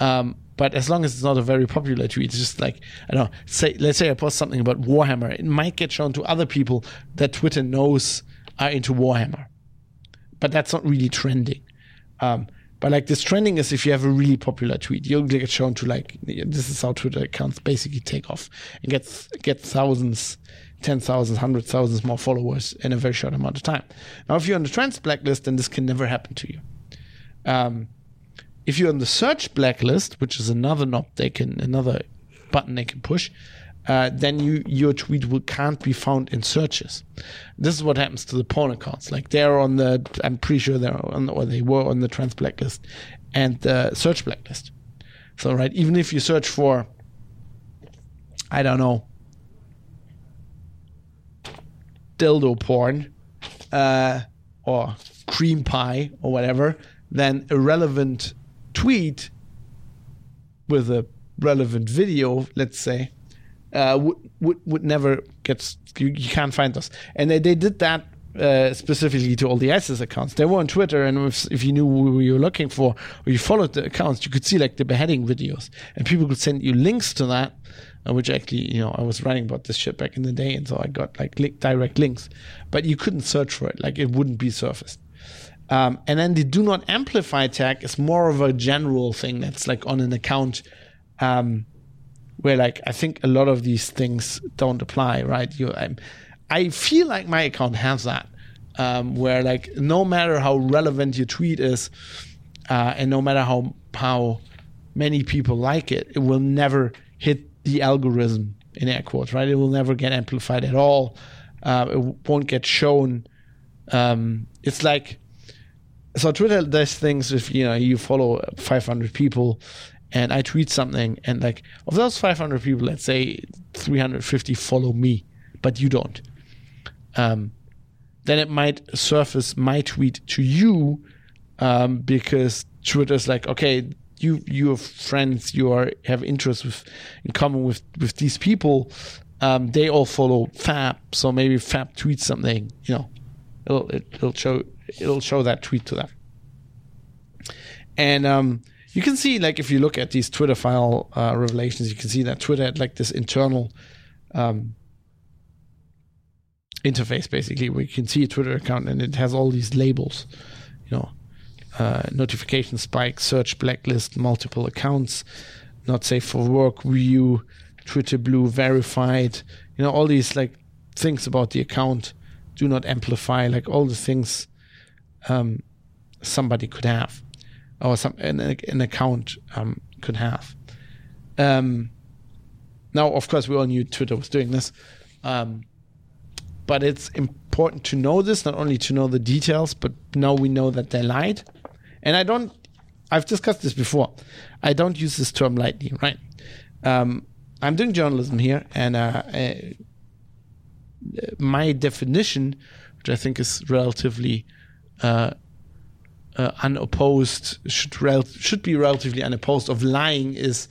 Um, but as long as it's not a very popular tweet, it's just like I don't know. Say, let's say I post something about Warhammer, it might get shown to other people that Twitter knows are into Warhammer, but that's not really trending. Um, but like this trending is if you have a really popular tweet, you'll get shown to like this is how Twitter accounts basically take off and get get thousands ten thousands, hundred thousands more followers in a very short amount of time. Now, if you're on the trends blacklist, then this can never happen to you. Um, if you're on the search blacklist, which is another knob they can, another button they can push, uh, then you your tweet will can't be found in searches. This is what happens to the porn accounts. Like they're on the, I'm pretty sure they're on, or they were on the trends blacklist and the search blacklist. So right, even if you search for, I don't know, dildo porn uh, or cream pie or whatever, then a relevant tweet with a relevant video, let's say, uh, would, would would never get you, you can't find us. And they, they did that uh, specifically to all the ISIS accounts. They were on Twitter, and if, if, you knew who you were looking for or you followed the accounts, you could see like the beheading videos, and people could send you links to that uh, which actually, you know, I was writing about this shit back in the day, and so I got like li- direct links, but you couldn't search for it, like it wouldn't be surfaced. Um, and then the do not amplify tag is more of a general thing that's like on an account um, where like I think a lot of these things don't apply, right? You, I'm, I feel like my account has that, um, where like no matter how relevant your tweet is, uh, and no matter how how many people like it, it will never hit the algorithm in air quotes, right? It will never get amplified at all. Uh, it won't get shown. Um, it's like so Twitter does things if you know you follow 500 people and I tweet something, and like of those 500 people, let's say 350 follow me, but you don't. Um, then it might surface my tweet to you um, because Twitter's like, okay, you you have friends, you are have interests with in common with with these people. Um, they all follow Fab, so maybe Fab tweets something, you know, it'll it, will show it'll show that tweet to them. And um, you can see, like, if you look at these Twitter file uh, revelations, you can see that Twitter had like this internal um, interface, basically, where you can see a Twitter account and it has all these labels, you know, uh, notification spike, search blacklist, multiple accounts, not safe for work, view, Twitter blue, verified, you know, all these like things about the account, do not amplify, like all the things um, somebody could have or some an, an account um, could have. Um, now, of course, we all knew Twitter was doing this, um, but it's important to know this, not only to know the details, but now we know that they lied. And I don't. I've discussed this before. I don't use this term lightly, right? Um, I'm doing journalism here, and uh, uh, my definition, which I think is relatively uh, uh, unopposed should rel- should be relatively unopposed of lying is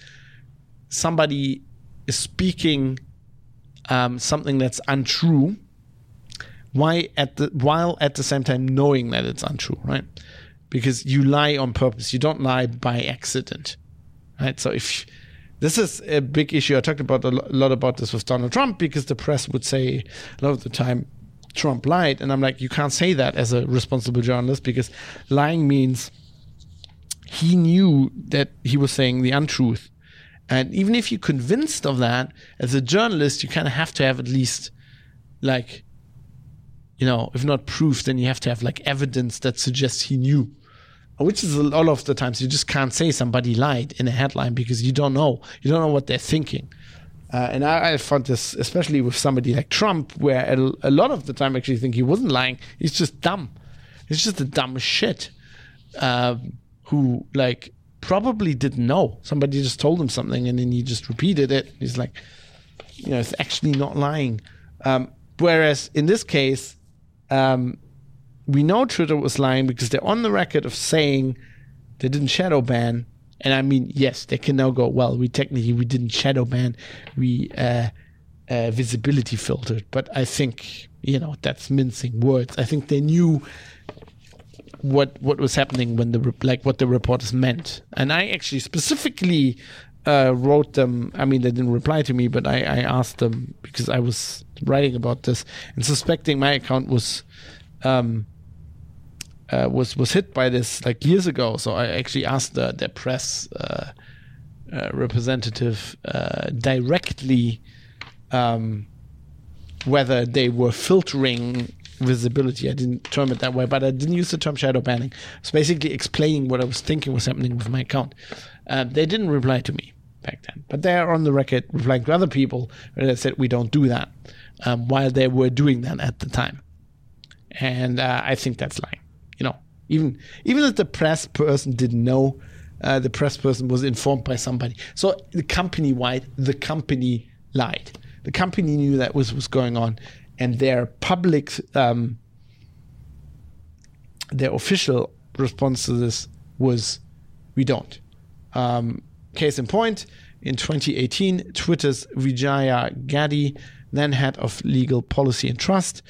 somebody is speaking um, something that's untrue why at the while at the same time knowing that it's untrue right? Because you lie on purpose. You don't lie by accident right? So if this is a big issue. I talked about a lot about this with donald trump because the press would say a lot of the time Trump lied. And I'm like, you can't say that as a responsible journalist because lying means he knew that he was saying the untruth. And even if you're convinced of that, as a journalist, you kind of have to have at least, like, you know, if not proof, then you have to have like evidence that suggests he knew. Which is a lot of the times you just can't say somebody lied in a headline because you don't know. You don't know what they're thinking. Uh, and I, I, found this, especially with somebody like Trump, where a, a, lot of the time I actually think he wasn't lying. He's just dumb. He's just a dumb shit um, who, like, probably didn't know. Somebody just told him something and then he just repeated it. He's like, you know, it's actually not lying. Um, whereas in this case, um, we know Twitter was lying because they're on the record of saying they didn't shadow ban and I mean, yes, they can now go, well, we technically, we didn't shadow ban, we uh, uh, visibility filtered. But I think, you know, that's mincing words. I think they knew what what was happening when the, like, what the reporters meant. And I actually specifically uh, wrote them. I mean, they didn't reply to me, but I, I asked them because I was writing about this and suspecting my account was um, uh, was was hit by this like years ago. So I actually asked the, the press uh, uh, representative uh, directly um, whether they were filtering visibility. I didn't term it that way, but I didn't use the term shadow banning. It's basically explaining what I was thinking was happening with my account. Um, they didn't reply to me back then, but they are on the record replying to other people they said we don't do that um, while they were doing that at the time. And uh, I think that's lying you know, even even if the press person didn't know, uh, the press person was informed by somebody. So the company wide, the company lied. The company knew that was was going on, and their public, um, their official response to this was, "We don't." Um, case in point, in 2018, Twitter's Vijaya Gadde, then head of legal policy and trust,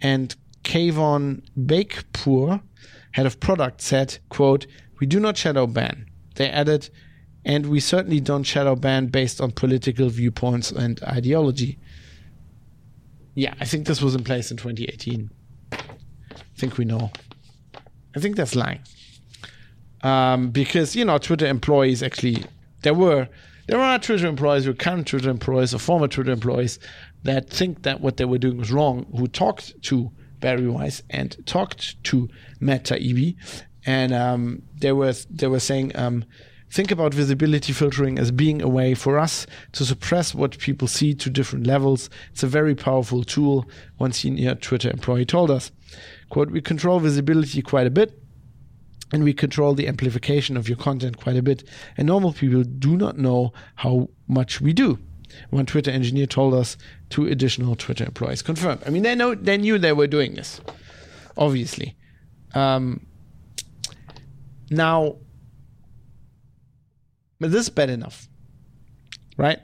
and Kayvon Beykpour, head of product, said, quote, we do not shadow ban. They added, and we certainly don't shadow ban based on political viewpoints and ideology. Yeah, I think this was in place in 2018. I think we know. I think that's lying. Um, because, you know, Twitter employees actually, there were there are Twitter employees or current Twitter employees or former Twitter employees that think that what they were doing was wrong, who talked to Bari Weiss and talked to Matt Taibbi, and um, they were they were saying. Um, think about visibility filtering as being a way for us to suppress what people see to different levels. It's a very powerful tool, one senior Twitter employee told us. Quote, we control visibility quite a bit. and we control the amplification of your content quite a bit. And normal people do not know how much we do. One Twitter engineer told us two additional Twitter employees confirmed. I mean, they know they knew they were doing this, obviously. Um, now, this is bad enough, right?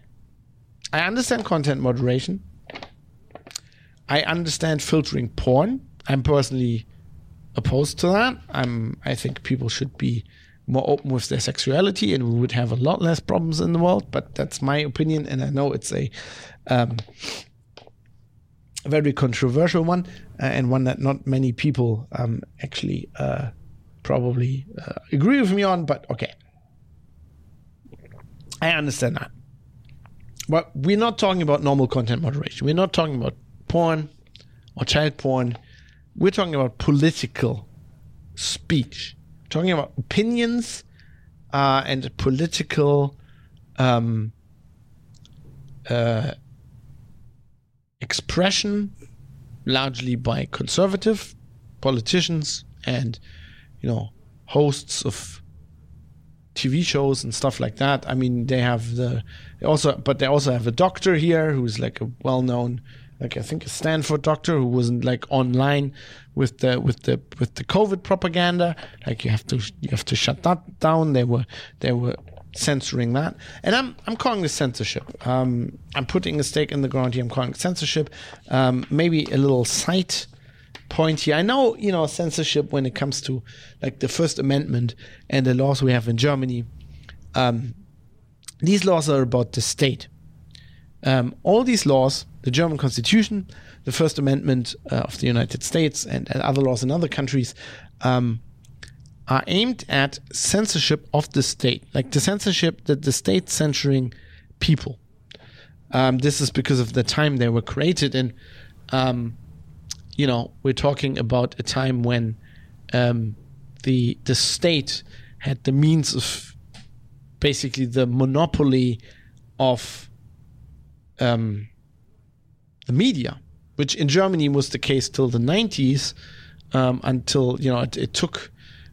I understand content moderation. I understand filtering porn. I'm personally opposed to that. I'm. I think people should be more open with their sexuality, and we would have a lot less problems in the world. But that's my opinion, and I know it's a um, very controversial one, uh, and one that not many people um, actually uh, probably uh, agree with me on. But okay, I understand that. But we're not talking about normal content moderation. We're not talking about porn or child porn. We're talking about political speech. Talking about opinions uh, and political um, uh, expression, largely by conservative politicians and you know hosts of TV shows and stuff like that. I mean, they have the they also, but they also have a doctor here who's like a well-known, like I think a Stanford doctor who wasn't like online with the with the with the COVID propaganda. Like you have to you have to shut that down. They were they were censoring that, and I'm I'm calling this censorship. Um, I'm putting a stake in the ground here. I'm calling it censorship. Um, maybe a little side point here. I know, you know, censorship when it comes to like the First Amendment and the laws we have in Germany. Um, these laws are about the state. Um, all these laws, the German Constitution, the First Amendment uh, of the United States, and, and, other laws in other countries, um, are aimed at censorship of the state, like the censorship that the state censoring people. Um, this is because of the time they were created in. Um, you know, we're talking about a time when um, the the state had the means of basically the monopoly of um, the media, which in Germany was the case till the 90s, um, until you know it, it, took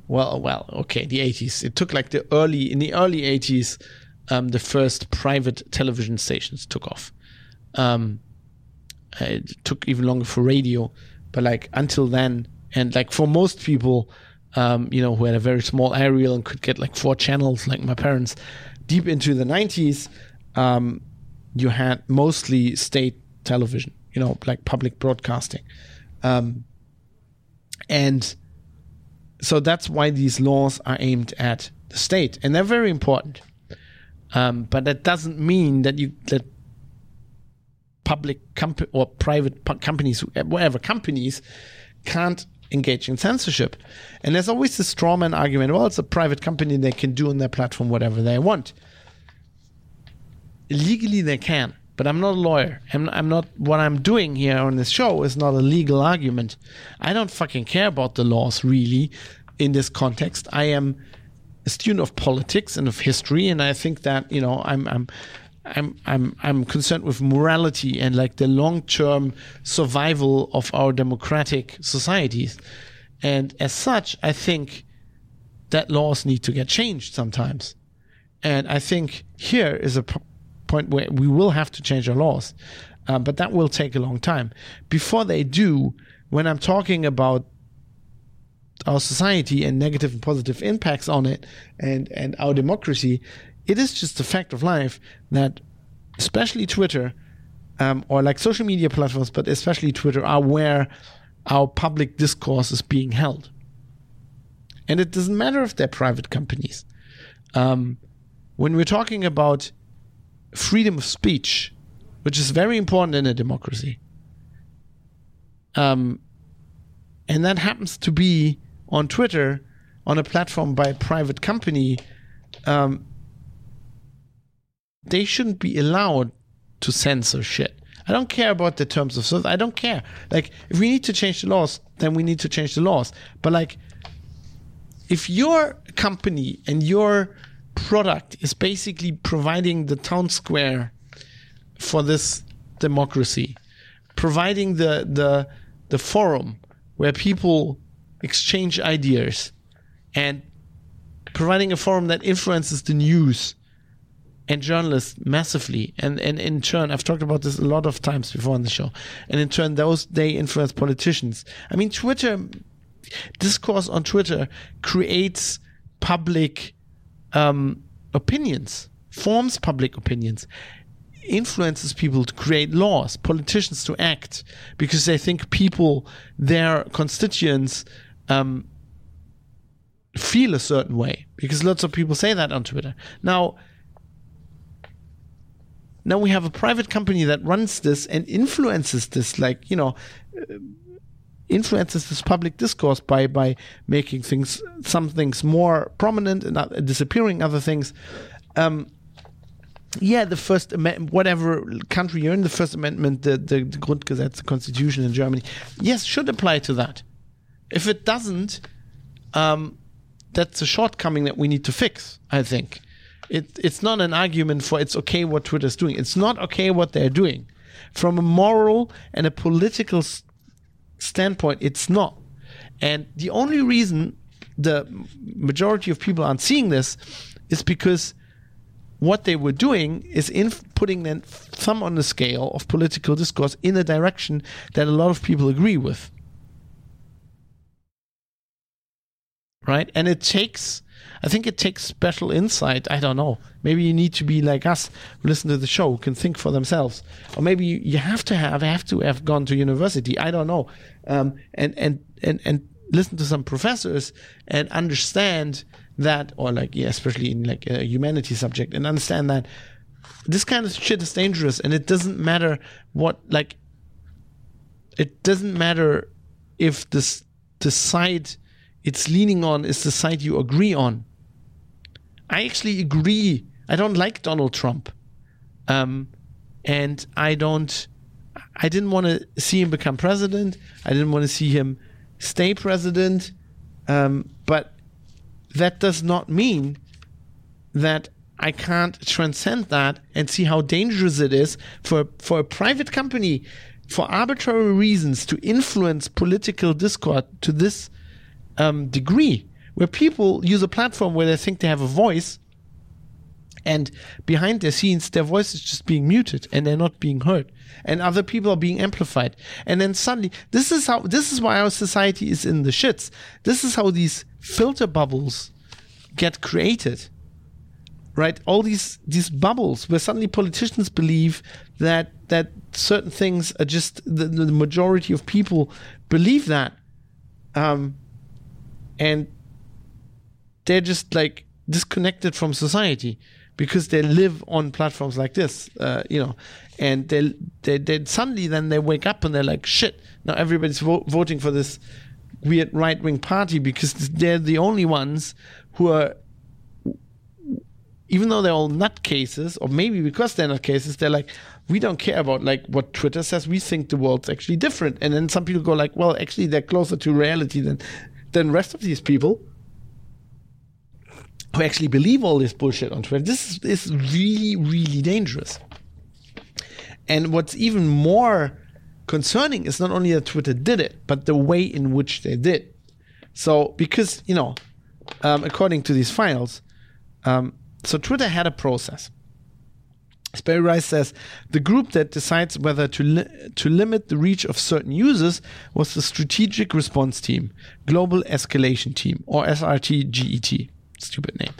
well, well, okay, the 80s. It took like the early in the early 80s, um, the first private television stations took off. Um, it took even longer for radio, but like until then, and like for most people, um, you know, who had a very small aerial and could get like four channels, like my parents, deep into the 90s, um, you had mostly state television, you know, like public broadcasting. Um, and so that's why these laws are aimed at the state, and they're very important. Um, but that doesn't mean that you that public company or private companies, whatever companies, can't engage in censorship. And there's always this strawman argument well, it's a private company, they can do on their platform whatever they want. Legally, they can, but I'm not a lawyer. I'm, I'm not, what I'm doing here on this show is not a legal argument. I don't fucking care about the laws really in this context. I am a student of politics and of history, and I think that, you know, I'm, I'm, I'm I'm I'm concerned with morality and like the long term survival of our democratic societies. And as such, I think that laws need to get changed sometimes. And I think here is a point where we will have to change our laws, um, but that will take a long time. Before they do, when I'm talking about our society and negative and positive impacts on it and, and our democracy, it is just a fact of life that, especially Twitter, um, or like social media platforms, but especially Twitter, are where our public discourse is being held. And it doesn't matter if they're private companies. Um, when we're talking about freedom of speech, which is very important in a democracy, um, and that happens to be on Twitter, on a platform by a private company, um, they shouldn't be allowed to censor shit. I don't care about the terms of service. I don't care. Like, if we need to change the laws, then we need to change the laws. But like, if your company and your product is basically providing the town square for this democracy, providing the the the forum where people exchange ideas and providing a forum that influences the news and journalists massively. And, and in turn, I've talked about this a lot of times before on the show. And in turn, those they influence politicians. I mean, Twitter discourse on Twitter creates public um, opinions, forms public opinions, influences people to create laws, politicians to act because they think people, their constituents, um, feel a certain way. Because lots of people say that on Twitter. Now, now we have a private company that runs this and influences this, like you know, uh, influences this public discourse by by making things some things more prominent and uh, disappearing other things. Um, yeah, the First Amendment, whatever country you're in, the First Amendment, the, the, the Grundgesetz, the Constitution in Germany, yes, should apply to that. If it doesn't, um, that's a shortcoming that we need to fix, I think. It, it's not an argument for it's okay what Twitter's doing. It's not okay what they're doing. From a moral and a political s- standpoint, it's not. And the only reason the majority of people aren't seeing this is because what they were doing is in putting them thumb on the scale of political discourse in a direction that a lot of people agree with. Right? And it takes I think it takes special insight. I don't know. Maybe you need to be like us, listen to the show, can think for themselves, or maybe you, you have to have have to have gone to university. I don't know, um, and and and and listen to some professors and understand that, or like yeah, especially in like a humanity subject, and understand that this kind of shit is dangerous, and it doesn't matter what like. It doesn't matter if this the side it's leaning on is the side you agree on. I actually agree. I don't like Donald Trump. Um, and I don't, I didn't want to see him become president. I didn't want to see him stay president. Um, but that does not mean that I can't transcend that and see how dangerous it is for, for a private company for arbitrary reasons to influence political discord to this um, degree where people use a platform where they think they have a voice and behind the scenes their voice is just being muted and they're not being heard and other people are being amplified. And then suddenly this is how this is why our society is in the shits. This is how these filter bubbles get created right? All these these bubbles where suddenly politicians believe that that certain things are just the, the majority of people believe that um and they're just like disconnected from society because they live on platforms like this, uh, you know, and they, they they suddenly then they wake up and they're like, shit, now everybody's vo- voting for this weird right wing party because they're the only ones who are, even though they're all nutcases, or maybe because they're nutcases, they're like, we don't care about like what Twitter says. We think the world's actually different, and then some people go like, well, actually they're closer to reality than than rest of these people who actually believe all this bullshit on Twitter. This is, is really, really dangerous. And what's even more concerning is not only that Twitter did it, but the way in which they did. So, because, you know, um, according to these files, um, so Twitter had a process. Bari Weiss says the group that decides whether to li- to limit the reach of certain users was the Strategic Response Team, Global Escalation Team, or SRTGET. Stupid name.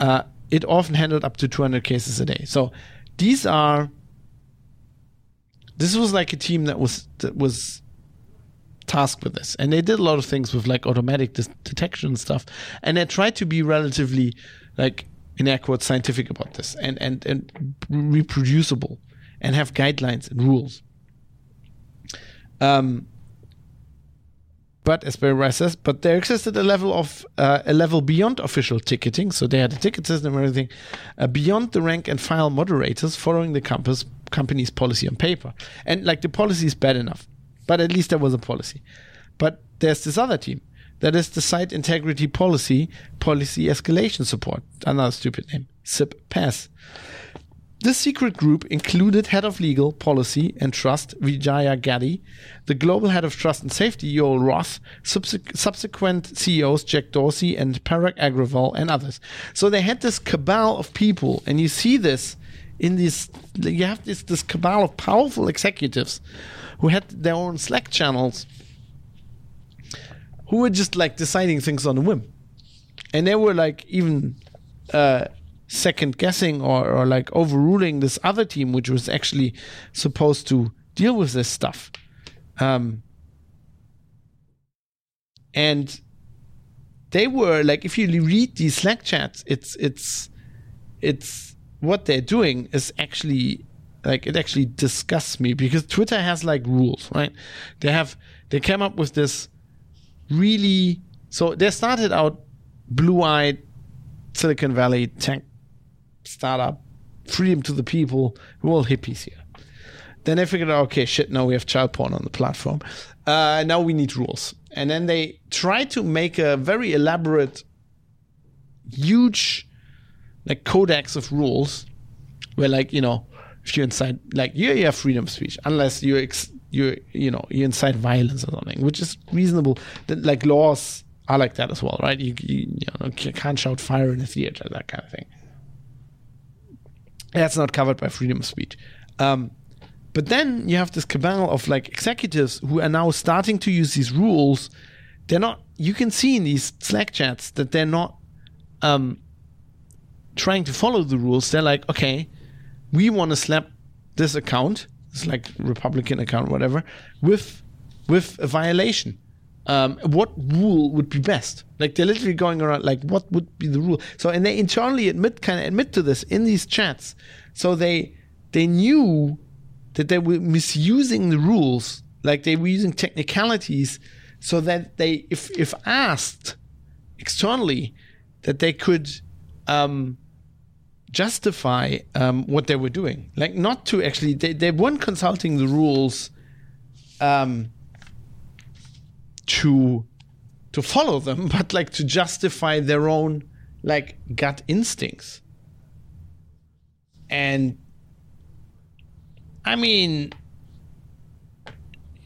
Uh, it often handled up to 200 cases a day. So these are. This was like a team that was that was tasked with this, and they did a lot of things with like automatic dis- detection and stuff, and they tried to be relatively like in air quotes scientific about this and and and reproducible and have guidelines and rules. Um, but as Bari says, but there existed a level of uh, a level beyond official ticketing, so they had a ticket system and everything, uh, beyond the rank and file moderators following the campus company's policy on paper. And like the policy is bad enough, but at least there was a policy. But there's this other team that is the Site Integrity Policy Policy Escalation Support. Another stupid name. SIP-PES. This secret group included head of legal, policy, and trust Vijaya Gadde, the global head of trust and safety Yoel Roth, subse- subsequent CEOs Jack Dorsey and Parag Agrawal, and others. So they had this cabal of people, and you see this in this. You have this this cabal of powerful executives who had their own Slack channels, who were just like deciding things on a whim, and they were like even. Uh, second guessing or, or like overruling this other team, which was actually supposed to deal with this stuff. Um, and they were like, if you read these Slack chats, it's it's it's what they're doing is actually like it actually disgusts me because Twitter has like rules, right? They have they came up with this really so they started out blue-eyed Silicon Valley tech startup, freedom to the people, we're all hippies here. Then they figured out, okay, shit, now we have child porn on the platform. Uh, now we need rules. And then they tried to make a very elaborate, huge, like codex of rules, where like you know, if you're inside, like you, you have freedom of speech, unless you ex- you you know you incite violence or something, which is reasonable. That like laws are like that as well, right? You you, you know you can't shout fire in a theater, that kind of thing. That's not covered by freedom of speech. Um, but then you have this cabal of like executives who are now starting to use these rules. They're not. You can see in these Slack chats that they're not um, trying to follow the rules. They're like, okay, we want to slap this account, it's like Republican account, whatever, with with a violation. Um, what rule would be best? Like they're literally going around like what would be the rule? So and they internally admit kind of admit to this in these chats. So they they knew that they were misusing the rules, like they were using technicalities, so that they if if asked externally that they could um, justify um, what they were doing, like not to actually they, they weren't consulting the rules. Um, to to follow them, but like to justify their own like gut instincts. And I mean,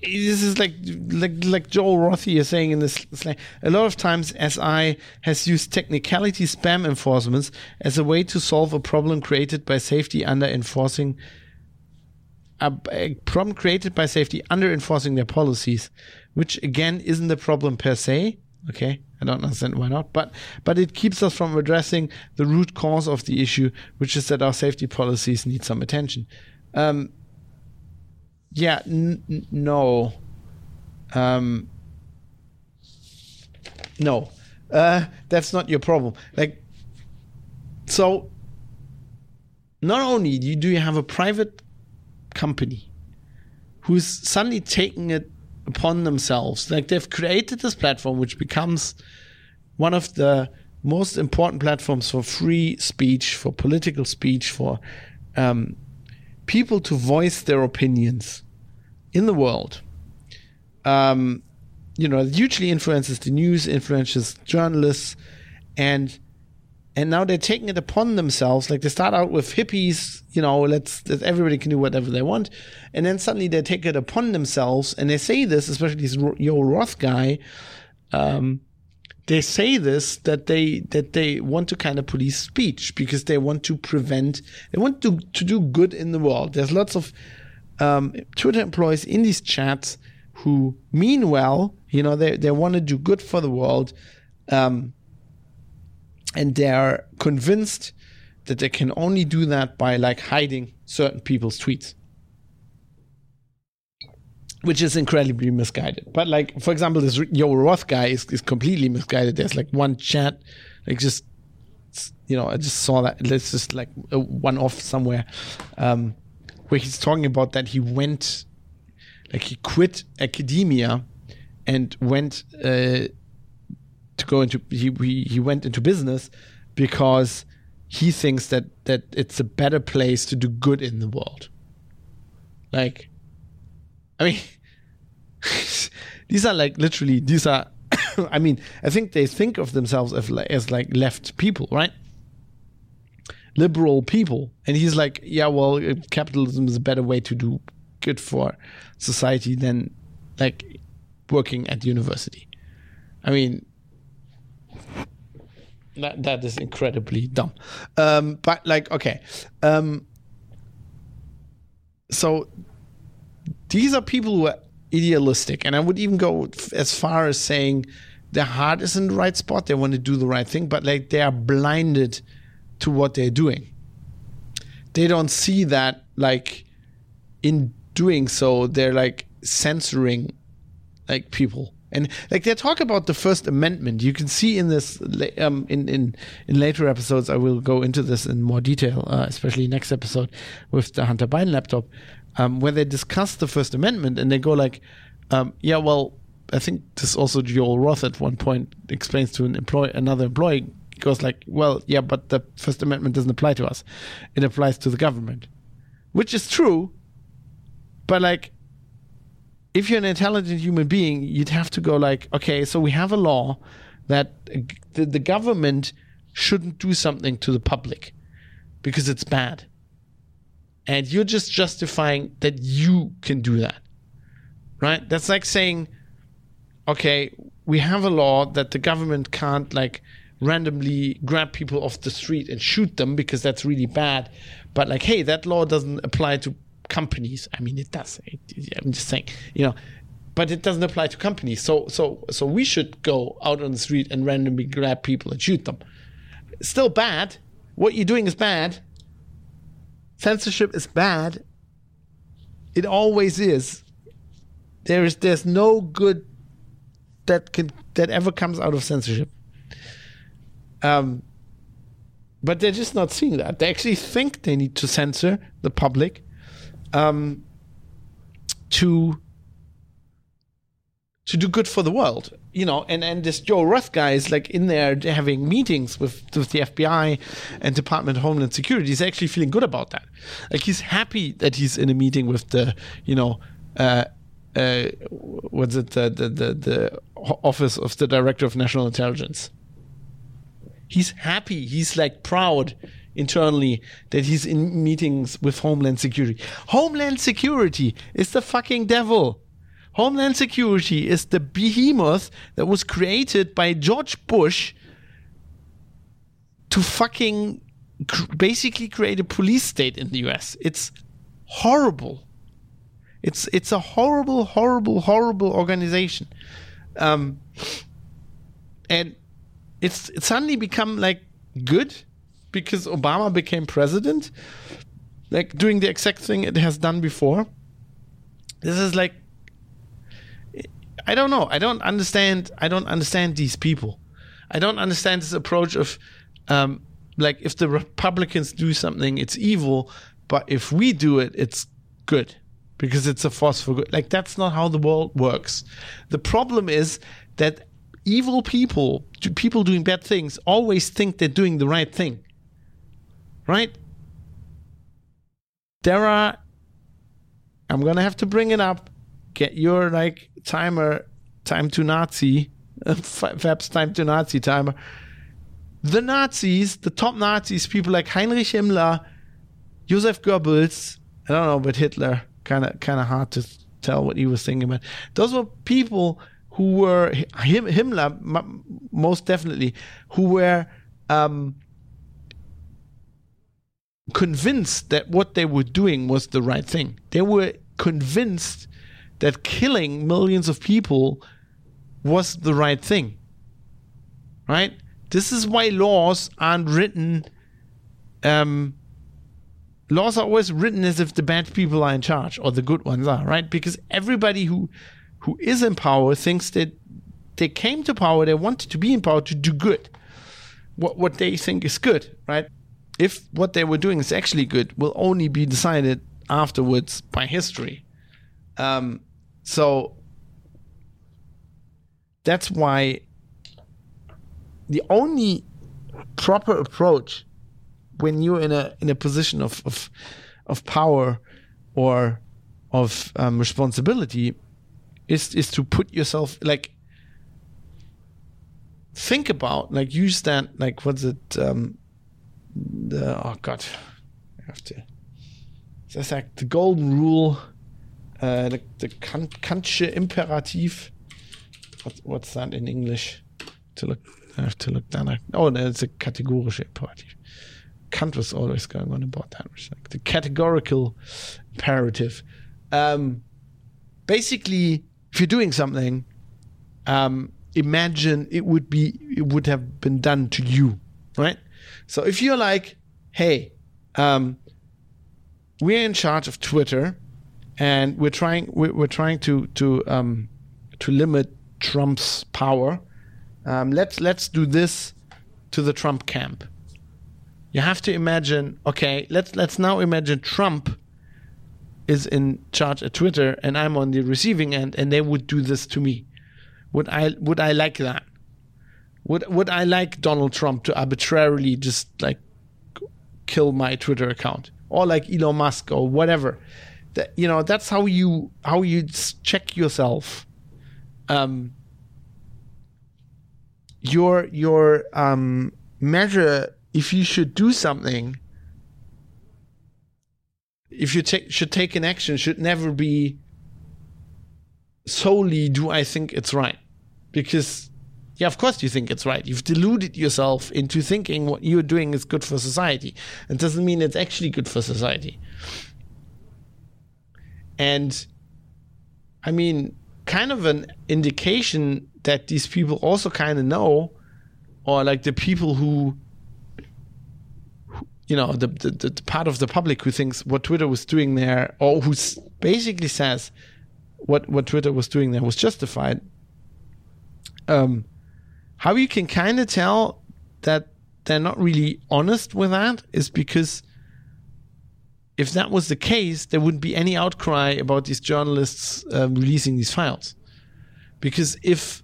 this is like like like Yoel Rothy is saying in this like, a lot of times SI has used technicality spam enforcements as a way to solve a problem created by safety under enforcing a, a problem created by safety under enforcing their policies which again isn't a problem per se. Okay, I don't understand why not, but but it keeps us from addressing the root cause of the issue, which is that our safety policies need some attention. Um, yeah, n- no, um, no, uh, that's not your problem. Like, so not only do you, do you have a private company who's suddenly taking it upon themselves. Like they've created this platform, which becomes one of the most important platforms for free speech, for political speech, for um, people to voice their opinions in the world. Um, you know, hugely influences the news, influences journalists, and and now they're taking it upon themselves. Like they start out with hippies, you know, let's that everybody can do whatever they want, and then suddenly they take it upon themselves, and they say this, especially this Yoel Roth guy. Um, they say this that they that they want to kind of police speech because they want to prevent they want to to do good in the world. There's lots of um, Twitter employees in these chats who mean well, you know, they they want to do good for the world. Um, and they're convinced that they can only do that by like hiding certain people's tweets which is incredibly misguided. But like for example this Yoel Roth guy is, is completely misguided. There's like one chat like just you know i just saw that. It's just like a one off somewhere um where he's talking about that he went like he quit academia and went uh, to go into he, he he went into business because he thinks that that it's a better place to do good in the world. Like, I mean, these are like literally these are. I mean, I think they think of themselves as like, as like left people, right? liberal people, and he's like, yeah, well, uh, capitalism is a better way to do good for society than like working at university. I mean, that that is incredibly dumb. Um, but like, okay, um, so these are people who are idealistic, and I would even go as far as saying their heart is in the right spot. They want to do the right thing, but like they are blinded to what they're doing. They don't see that like in doing so, they're like censoring like people and like they talk about the First Amendment. You can see in this um, in in in later episodes. I will go into this in more detail, uh, especially next episode with the Hunter Biden laptop, um, where they discuss the First Amendment and they go like, um, "Yeah, well, I think this also Yoel Roth at one point explains to an employee, another employee, goes like, "Well, yeah, but the First Amendment doesn't apply to us; it applies to the government," which is true, but like if you're an intelligent human being, you'd have to go like, okay, so we have a law that the, the government shouldn't do something to the public because it's bad. And you're just justifying that you can do that. Right? That's like saying, okay, we have a law that the government can't like randomly grab people off the street and shoot them because that's really bad. But like, hey, that law doesn't apply to companies. I mean, it does. It, I'm just saying, you know, but it doesn't apply to companies. So, so, so we should go out on the street and randomly grab people and shoot them. Still bad. What you're doing is bad. Censorship is bad. It always is. There is there's no good that can that ever comes out of censorship. Um, but they're just not seeing that. They actually think they need to censor the public um, to to do good for the world, you know. And and this Yoel Roth guy is like in there having meetings with with the FBI and Department of Homeland Security. He's actually feeling good about that. Like he's happy that he's in a meeting with the you know. Uh, uh, what's it the, the the the office of the director of national intelligence he's happy he's like proud internally that he's in meetings with Homeland Security. Homeland Security is the fucking devil. Homeland Security is the behemoth that was created by George Bush to fucking cr- basically create a police state in the US. It's horrible. It's it's a horrible, horrible, horrible organization, um, and it's it's suddenly become like good because Obama became president, like doing the exact thing it has done before. This is like I don't know. I don't understand. I don't understand these people. I don't understand this approach of um, like if the Republicans do something, it's evil, but if we do it, it's good because it's a force for good. Like that's not how the world works. The problem is that evil people, people doing bad things, always think they're doing the right thing right? There are, I'm gonna have to bring it up. Get your like timer, time to Nazi, Fab's time to Nazi timer. The Nazis, the top Nazis, people like Heinrich Himmler, Joseph Goebbels, I don't know, but Hitler, kind of kind of hard to tell what he was thinking about. Those were people who were Himmler, most definitely, who were um, convinced that what they were doing was the right thing. They were convinced that killing millions of people was the right thing. Right? This is why laws aren't written. Um, laws are always written as if the bad people are in charge or the good ones are, right? Because everybody who who is in power thinks that they came to power, they wanted to be in power to do good. What what they think is good, right? if what they were doing is actually good, will only be decided afterwards by history. Um, so that's why the only proper approach when you're in a in a position of of, of power or of um, responsibility is is to put yourself like think about like use that like what's it um, the oh god, I have to. That's like the golden rule, uh, the the Kant, Kantsche Imperativ. What, what's that in English? To look, I have to look down. Oh, no, it's a kategorische Imperativ. Kant was always going on about that. Like the categorical imperative. Um, basically, if you're doing something, um, imagine it would be it would have been done to you, right? So if you're like, hey, um, we're in charge of Twitter, and we're trying we're, trying to to um, to limit Trump's power. Um, let's let's do this to the Trump camp. You have to imagine. Okay, let's let's now imagine Trump is in charge at Twitter, and I'm on the receiving end, and they would do this to me. Would I would I like that? Would would I like Donald Trump to arbitrarily just like kill my Twitter account or like Elon Musk or whatever? That you know that's how you how you check yourself. Um, your your um, measure if you should do something if you take should take an action should never be solely do I think it's right because yeah, of course you think it's right. You've deluded yourself into thinking what you're doing is good for society. It doesn't mean it's actually good for society. And I mean, kind of an indication that these people also kind of know, or like the people who, you know, the, the, the part of the public who thinks what Twitter was doing there, or who basically says what, what Twitter was doing there was justified. Um, how you can kind of tell that they're not really honest with that is because if that was the case, there wouldn't be any outcry about these journalists uh, releasing these files. Because if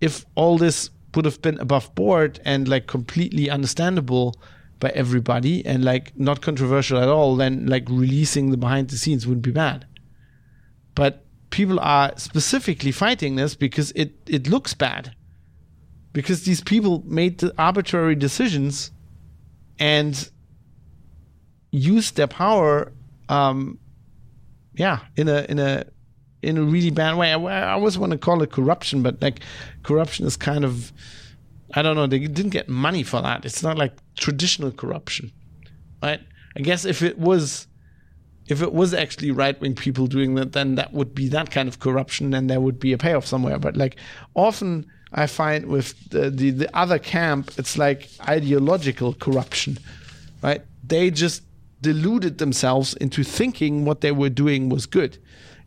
if all this would have been above board and like completely understandable by everybody and like not controversial at all, then like releasing the behind the scenes wouldn't be bad. But people are specifically fighting this because it it looks bad because these people made the arbitrary decisions and used their power um yeah in a in a in a really bad way i, I always want to call it corruption but like corruption is kind of i don't know they didn't get money for that it's not like traditional corruption right i guess if it was if it was actually right wing people doing that, then that would be that kind of corruption, and there would be a payoff somewhere. But like often I find with the, the, the other camp, it's like ideological corruption, right? They just deluded themselves into thinking what they were doing was good,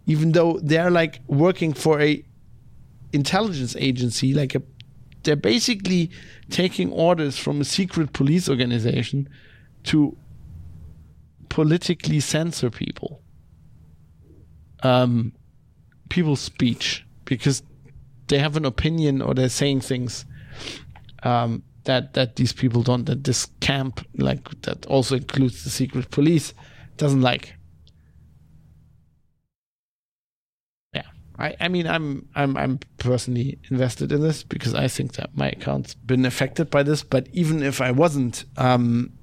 even though they're like working for a intelligence agency, like a they're basically taking orders from a secret police organization to politically censor people, um, people's speech because they have an opinion or they're saying things um, that that these people don't. That this camp, like that, also includes the secret police, doesn't like. Yeah, I, I mean, I'm I'm I'm personally invested in this because I think that my account's been affected by this. But even if I wasn't, um,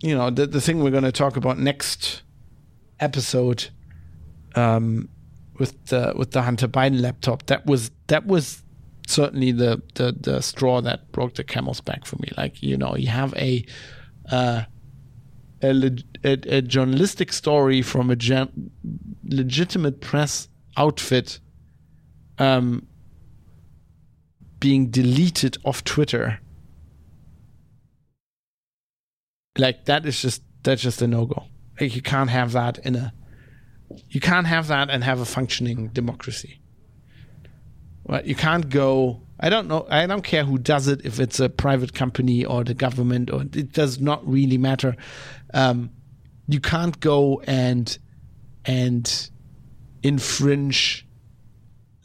you know, the the thing we're going to talk about next episode, um, with the with the Hunter Biden laptop, that was that was certainly the the the straw that broke the camel's back for me. Like you know, you have a uh, a, a, a journalistic story from a gen- legitimate press outfit um, being deleted off Twitter like that is just that's just a no go. Like you can't have that in a you can't have that and have a functioning democracy. Right? You can't go. I don't know. I don't care who does it. If it's a private company or the government, or it does not really matter. Um, you can't go and and infringe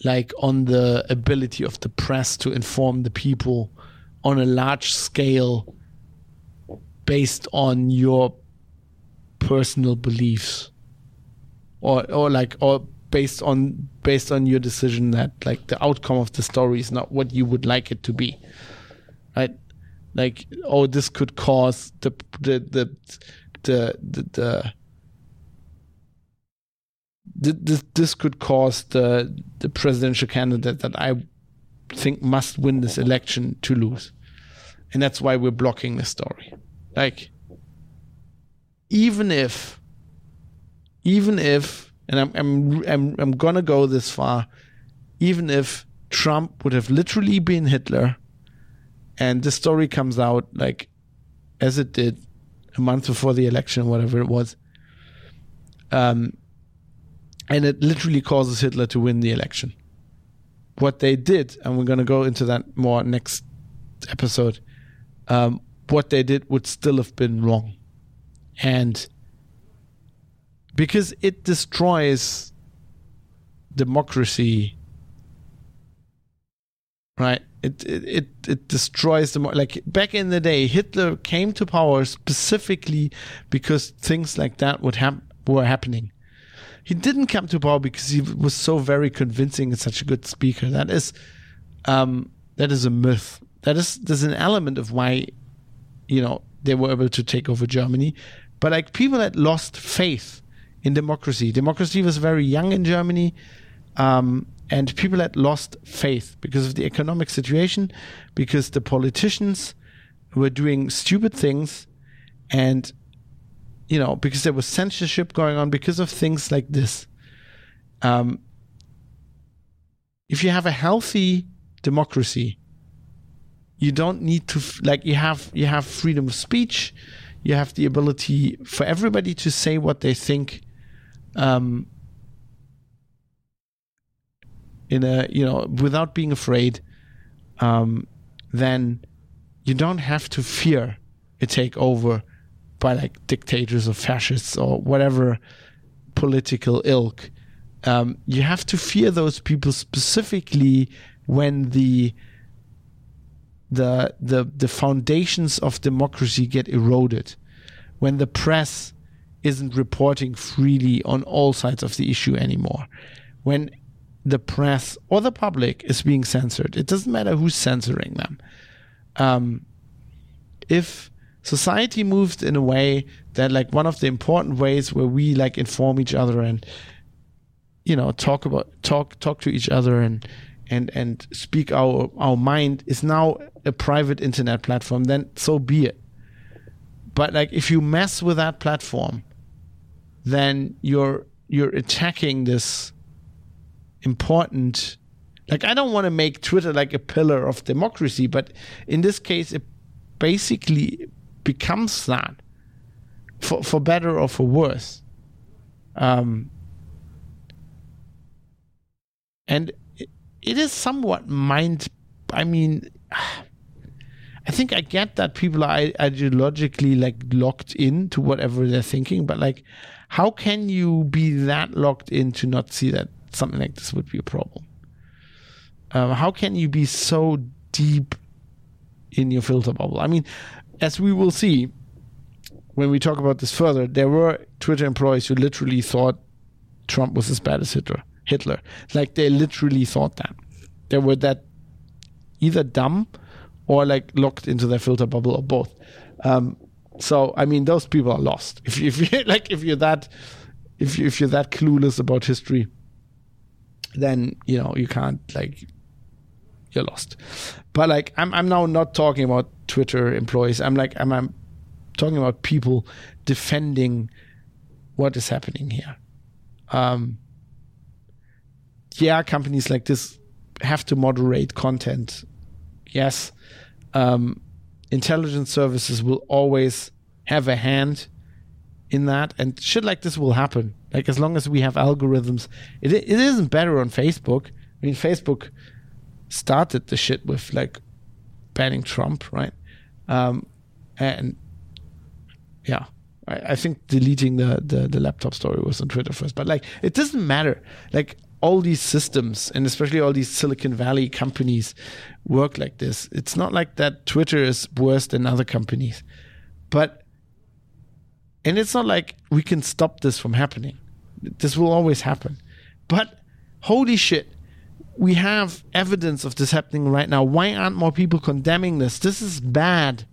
like on the ability of the press to inform the people on a large scale based on your personal beliefs or or like or based on based on your decision that like the outcome of the story is not what you would like it to be right like oh this could cause the the the the the, the this, this could cause the the presidential candidate that I think must win this election to lose, and that's why we're blocking the story. Like, even if, even if, and I'm I'm I'm I'm gonna go this far, even if Trump would have literally been Hitler, and the story comes out like as it did a month before the election, whatever it was. Um, and it literally causes Hitler to win the election. What they did, and we're going to go into that more next episode, um, what they did would still have been wrong. And because it destroys democracy, right? It, it it it destroys the like back in the day Hitler came to power specifically because things like that would hap- were happening he didn't come to power because he was so very convincing and such a good speaker. That is, um, that is a myth. That is, there's an element of why, you know, they were able to take over Germany. But like people had lost faith in democracy. Democracy was very young in Germany. Um, and people had lost faith because of the economic situation, because the politicians were doing stupid things, and you know, because there was censorship going on because of things like this. Um, if you have a healthy democracy, you don't need to like you have you have freedom of speech, you have the ability for everybody to say what they think. Um, in a you know without being afraid, um, then you don't have to fear a takeover by like dictators or fascists or whatever political ilk. Um, you have to fear those people specifically when the the the the foundations of democracy get eroded, when the press isn't reporting freely on all sides of the issue anymore, when the press or the public is being censored. It doesn't matter who's censoring them. Um, if society moved in a way that like one of the important ways where we like inform each other and you know talk about talk talk to each other and and and speak our our mind is now a private internet platform then so be it but like if you mess with that platform then you're you're attacking this important like i don't want to make twitter like a pillar of democracy but in this case it basically becomes that for for better or for worse. Um, and it, it is somewhat mind. I mean, I think I get that people are ideologically like locked into whatever they're thinking, but like, how can you be that locked in to not see that something like this would be a problem? Um, how can you be so deep in your filter bubble? I mean, as we will see when we talk about this further, there were Twitter employees who literally thought Trump was as bad as Hitler. Hitler, like they literally thought that. They were that either dumb or like locked into their filter bubble or both. Um, so I mean, those people are lost. If, if you like, if you're that, if you, if you're that clueless about history, then you know you can't like you're lost. But like I'm I'm now not talking about Twitter employees. I'm like I'm, I'm talking about people defending what is happening here. Um, yeah, companies like this have to moderate content. Yes, um, intelligence services will always have a hand in that, and shit like this will happen. Like as long as we have algorithms, it it isn't better on Facebook. I mean, Facebook started the shit with like banning Trump, right? Um, and yeah, I, I, think deleting the, the the laptop story was on Twitter first, but like it doesn't matter. Like all these systems and especially all these Silicon Valley companies work like this. It's not like that Twitter is worse than other companies, but and it's not like we can stop this from happening. This will always happen. But holy shit, we have evidence of this happening right now. Why aren't more people condemning this? This is bad.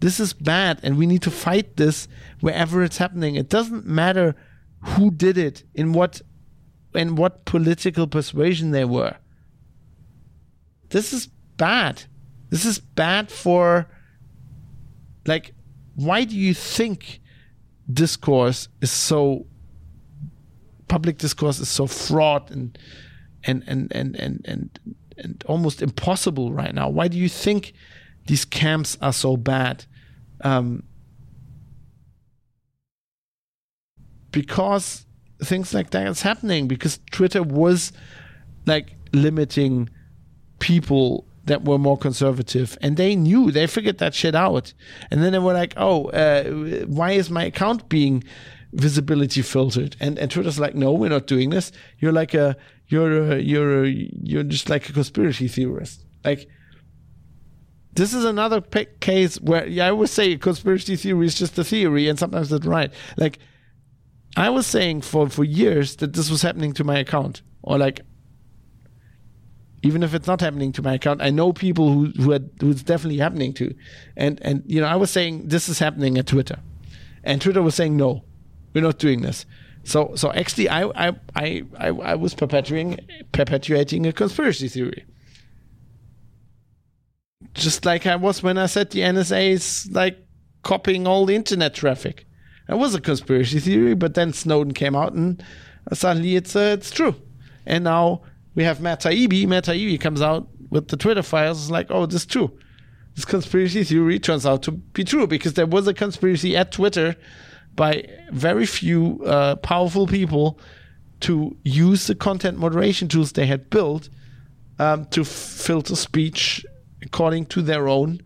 This is bad, and we need to fight this wherever it's happening. It doesn't matter who did it, in what, in what political persuasion they were. This is bad. This is bad for, like, why do you think discourse is so public discourse is so fraught and and and and and and, and almost impossible right now. Why do you think these camps are so bad? Um, because things like that is happening. Because Twitter was like limiting people that were more conservative and they knew they figured that shit out and then they were like oh uh, why is my account being visibility filtered and and twitter's like no we're not doing this you're like a you're a, you're a, you're just like a conspiracy theorist like this is another case where yeah, I would say conspiracy theory is just a theory, and sometimes it's right. Like I was saying for for years that this was happening to my account, or like even if it's not happening to my account, I know people who who, had, who it's definitely happening to, and and you know I was saying this is happening at Twitter, and Twitter was saying no, we're not doing this. So so actually, I I I I, I was perpetuating perpetuating a conspiracy theory. Just like I was when I said the NSA is like copying all the internet traffic. It was a conspiracy theory, but then Snowden came out and suddenly it's uh, it's true. And now we have Matt Taibbi. Matt Taibbi comes out with the Twitter files. It's like, oh, this is true. This conspiracy theory turns out to be true because there was a conspiracy at Twitter by very few uh, powerful people to use the content moderation tools they had built um, to filter speech according to their own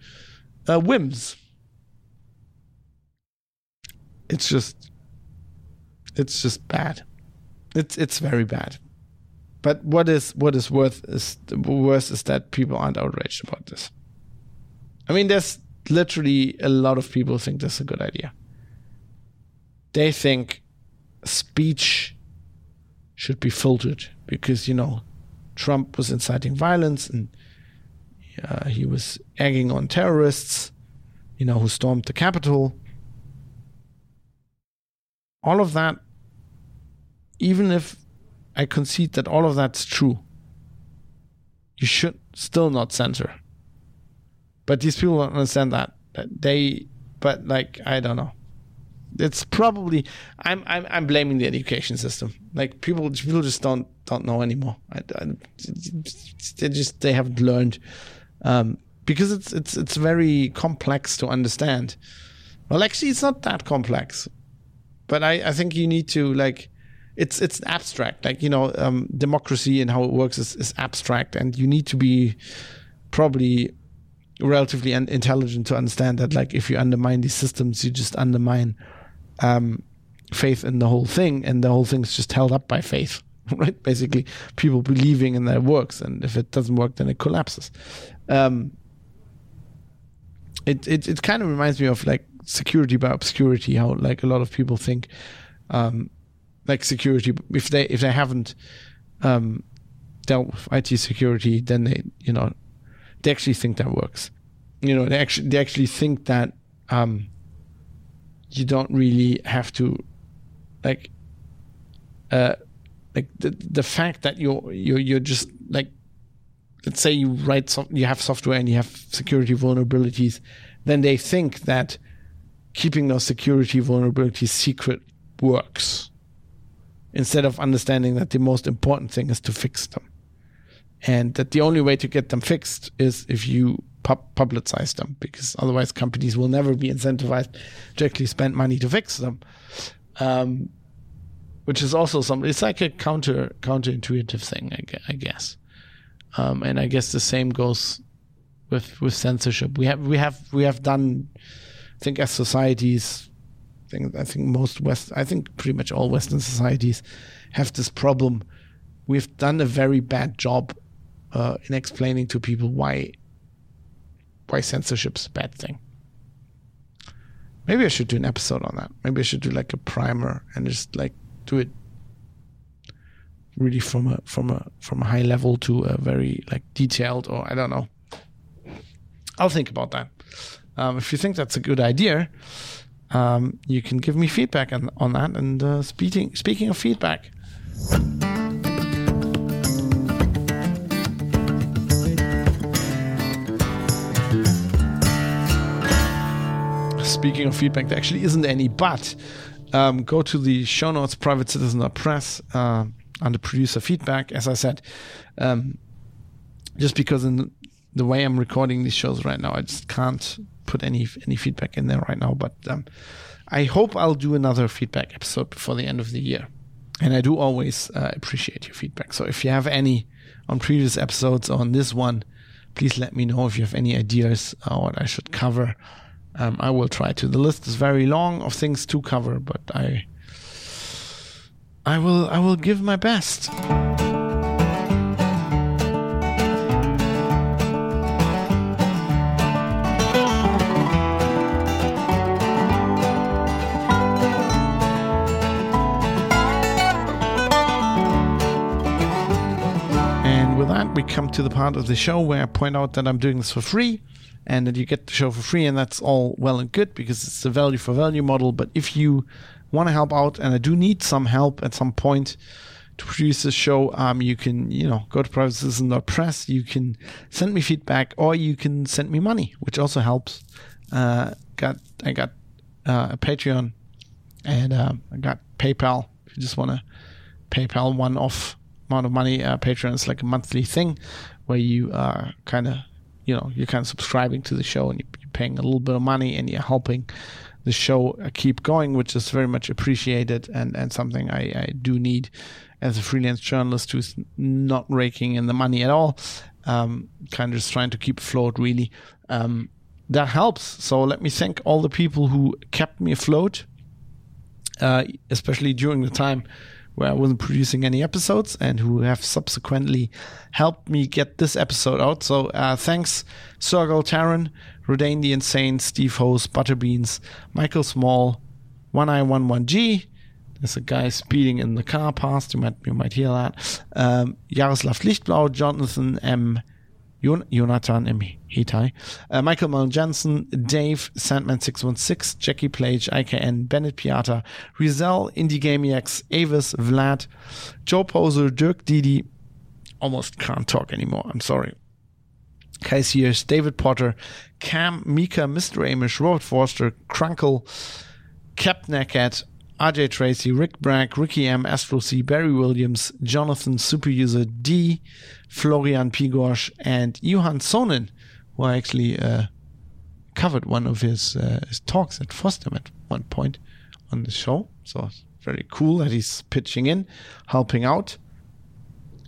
uh, whims. It's just, it's just bad. It's it's very bad. But what is what is worth is worse is that people aren't outraged about this. I mean, there's literally a lot of people think this is a good idea they think speech should be filtered because you know Trump was inciting violence and uh, he was egging on terrorists, you know, who stormed the Capitol. All of that, even if I concede that all of that's true, you should still not censor. But these people don't understand that. they, but like, I don't know it's probably I'm, I'm I'm blaming the education system. Like people people just don't don't know anymore. I, I, they just they haven't learned um, because it's it's it's very complex to understand. Well, actually, it's not that complex, but I I think you need to like it's it's abstract. Like you know, um, democracy and how it works is, is abstract, and you need to be probably relatively intelligent to understand that. Like if you undermine these systems, you just undermine um, faith in the whole thing, and the whole thing's just held up by faith, right? Basically, people believing in their works, and if it doesn't work, then it collapses. Um, it it it kind of reminds me of like security by obscurity, how like a lot of people think, um, like security if they if they haven't um, dealt with IT security, then they you know they actually think that works. You know, they actually they actually think that um, you don't really have to like uh like the the fact that you're you're you're just like let's say you write some you have software and you have security vulnerabilities then they think that keeping those security vulnerabilities secret works instead of understanding that the most important thing is to fix them and that the only way to get them fixed is if you publicize them because otherwise companies will never be incentivized to actually spend money to fix them. Um, which is also something. It's like a counter counterintuitive thing, I, guess. Um, and I guess the same goes with with censorship. We have we have we have done. I think as societies, I think I think most West. I think pretty much all Western societies have this problem. We've done a very bad job uh, in explaining to people why why censorship's a bad thing. Maybe I should do an episode on that. Maybe I should do like a primer and just like do it really from a from a from a high level to a very like detailed or I don't know. I'll think about that. Um, if you think that's a good idea, um, you can give me feedback on, on that. And uh, speaking speaking of feedback. Speaking of feedback, there actually isn't any, but um, go to the show notes, private citizen press, uh, under producer feedback. As I said, um, just because in the way I'm recording these shows right now, I just can't put any any feedback in there right now. But um, I hope I'll do another feedback episode before the end of the year. And I do always uh, appreciate your feedback. So if you have any on previous episodes or on this one, please let me know if you have any ideas uh, what I should cover. Um, I will try to. The list is very long of things to cover, but I I will I will give my best. We come to the part of the show where I point out that I'm doing this for free and that you get the show for free, and that's all well and good because it's a value for value model. But if you want to help out, and I do need some help at some point to produce this show, um, you can, you know, go to privatecitizen.press, you can send me feedback, or you can send me money, which also helps. Uh, got I got uh, a Patreon, and uh, I got PayPal. If you just want to PayPal one off amount of money, uh, Patreon is like a monthly thing where you are kind of, you know, you're kind of subscribing to the show and you're paying a little bit of money and you're helping the show uh, keep going, which is very much appreciated and, and something I, I do need as a freelance journalist who's not raking in the money at all. Um, kind of just trying to keep afloat, really. Um, that helps. So let me thank all the people who kept me afloat, uh, especially during the time where I wasn't producing any episodes and who have subsequently helped me get this episode out. So uh, thanks, Sergal Taran, Rodane the Insane, Steve Hose, Butterbeans, Michael Small, One Eye One One G. There's a guy speeding in the car past. You might you might hear that. Um, Jaroslav Lichtblau, Jonathan M. Jon- Jonathan M. Hitai, uh, Michael Mullen Jensen, Dave, Sandman616, Jackie Plage, IKN, Bennett Piata, Rizal, Indiegamiacs, Avis, Vlad, Joe Poser, Dirk Didi. Almost can't talk anymore. I'm sorry. Kai Sears, David Potter, Cam, Mika, Mr. Amish, Robert Forster, Crunkle, Cap Nakat, RJ Tracy, Rick Bragg, Ricky M, Astro C, Barry Williams, Jonathan Superuser D, Florian Pigosh, and Johan Sonnen, who I actually uh, covered one of his, uh, his talks at FOSDEM at one point on the show. So it's very cool that he's pitching in, helping out.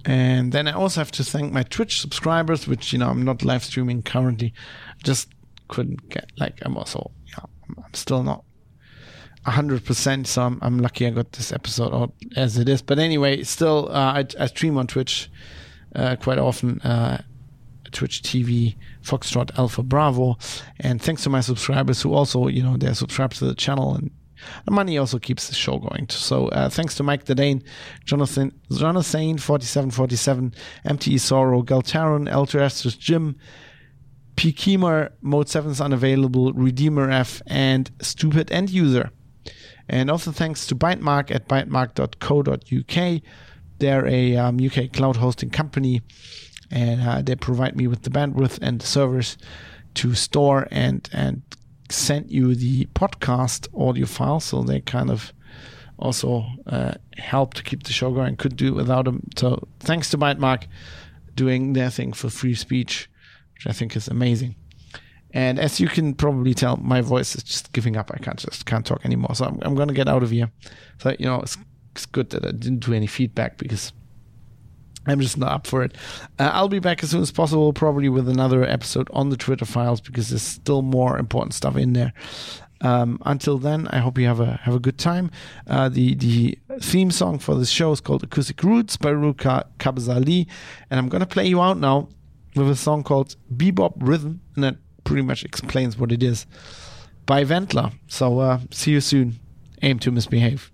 And then I also have to thank my Twitch subscribers, which, you know, I'm not live streaming currently. Just couldn't get, like, I'm also, yeah, I'm still not 100%. So I'm, I'm lucky I got this episode out as it is. But anyway, still, uh, I, I stream on Twitch uh, quite often. Uh, Twitch TV, Foxtrot Alpha Bravo. And thanks to my subscribers who also, you know, they're subscribed to the channel and the money also keeps the show going. So uh, thanks to Mike the Dane, Jonathan, Jonathan 4747, MTE Sorrow, Galtaron, Elterastris Jim, Pikimar, Mode 7 is unavailable, Redeemer F, and Stupid End User. And also thanks to Bytemark at bytemark.co.uk. They're a um, UK cloud hosting company and uh, they provide me with the bandwidth and the servers to store and and send you the podcast audio file. So they kind of also uh, help to keep the show going. Could do without them. So thanks to Bytemark doing their thing for free speech, which I think is amazing. And as you can probably tell, my voice is just giving up. I can't just can't talk anymore. So I'm, I'm going to get out of here. So you know, it's, it's good that I didn't do any feedback because I'm just not up for it. Uh, I'll be back as soon as possible, probably with another episode on the Twitter files because there's still more important stuff in there. Um, until then, I hope you have a have a good time. Uh, the the theme song for this show is called Acoustic Roots by Ruka Kabzali, and I'm gonna play you out now with a song called Bebop Rhythm, and pretty much explains what it is by Ventler. So uh, see you soon. Aim to misbehave.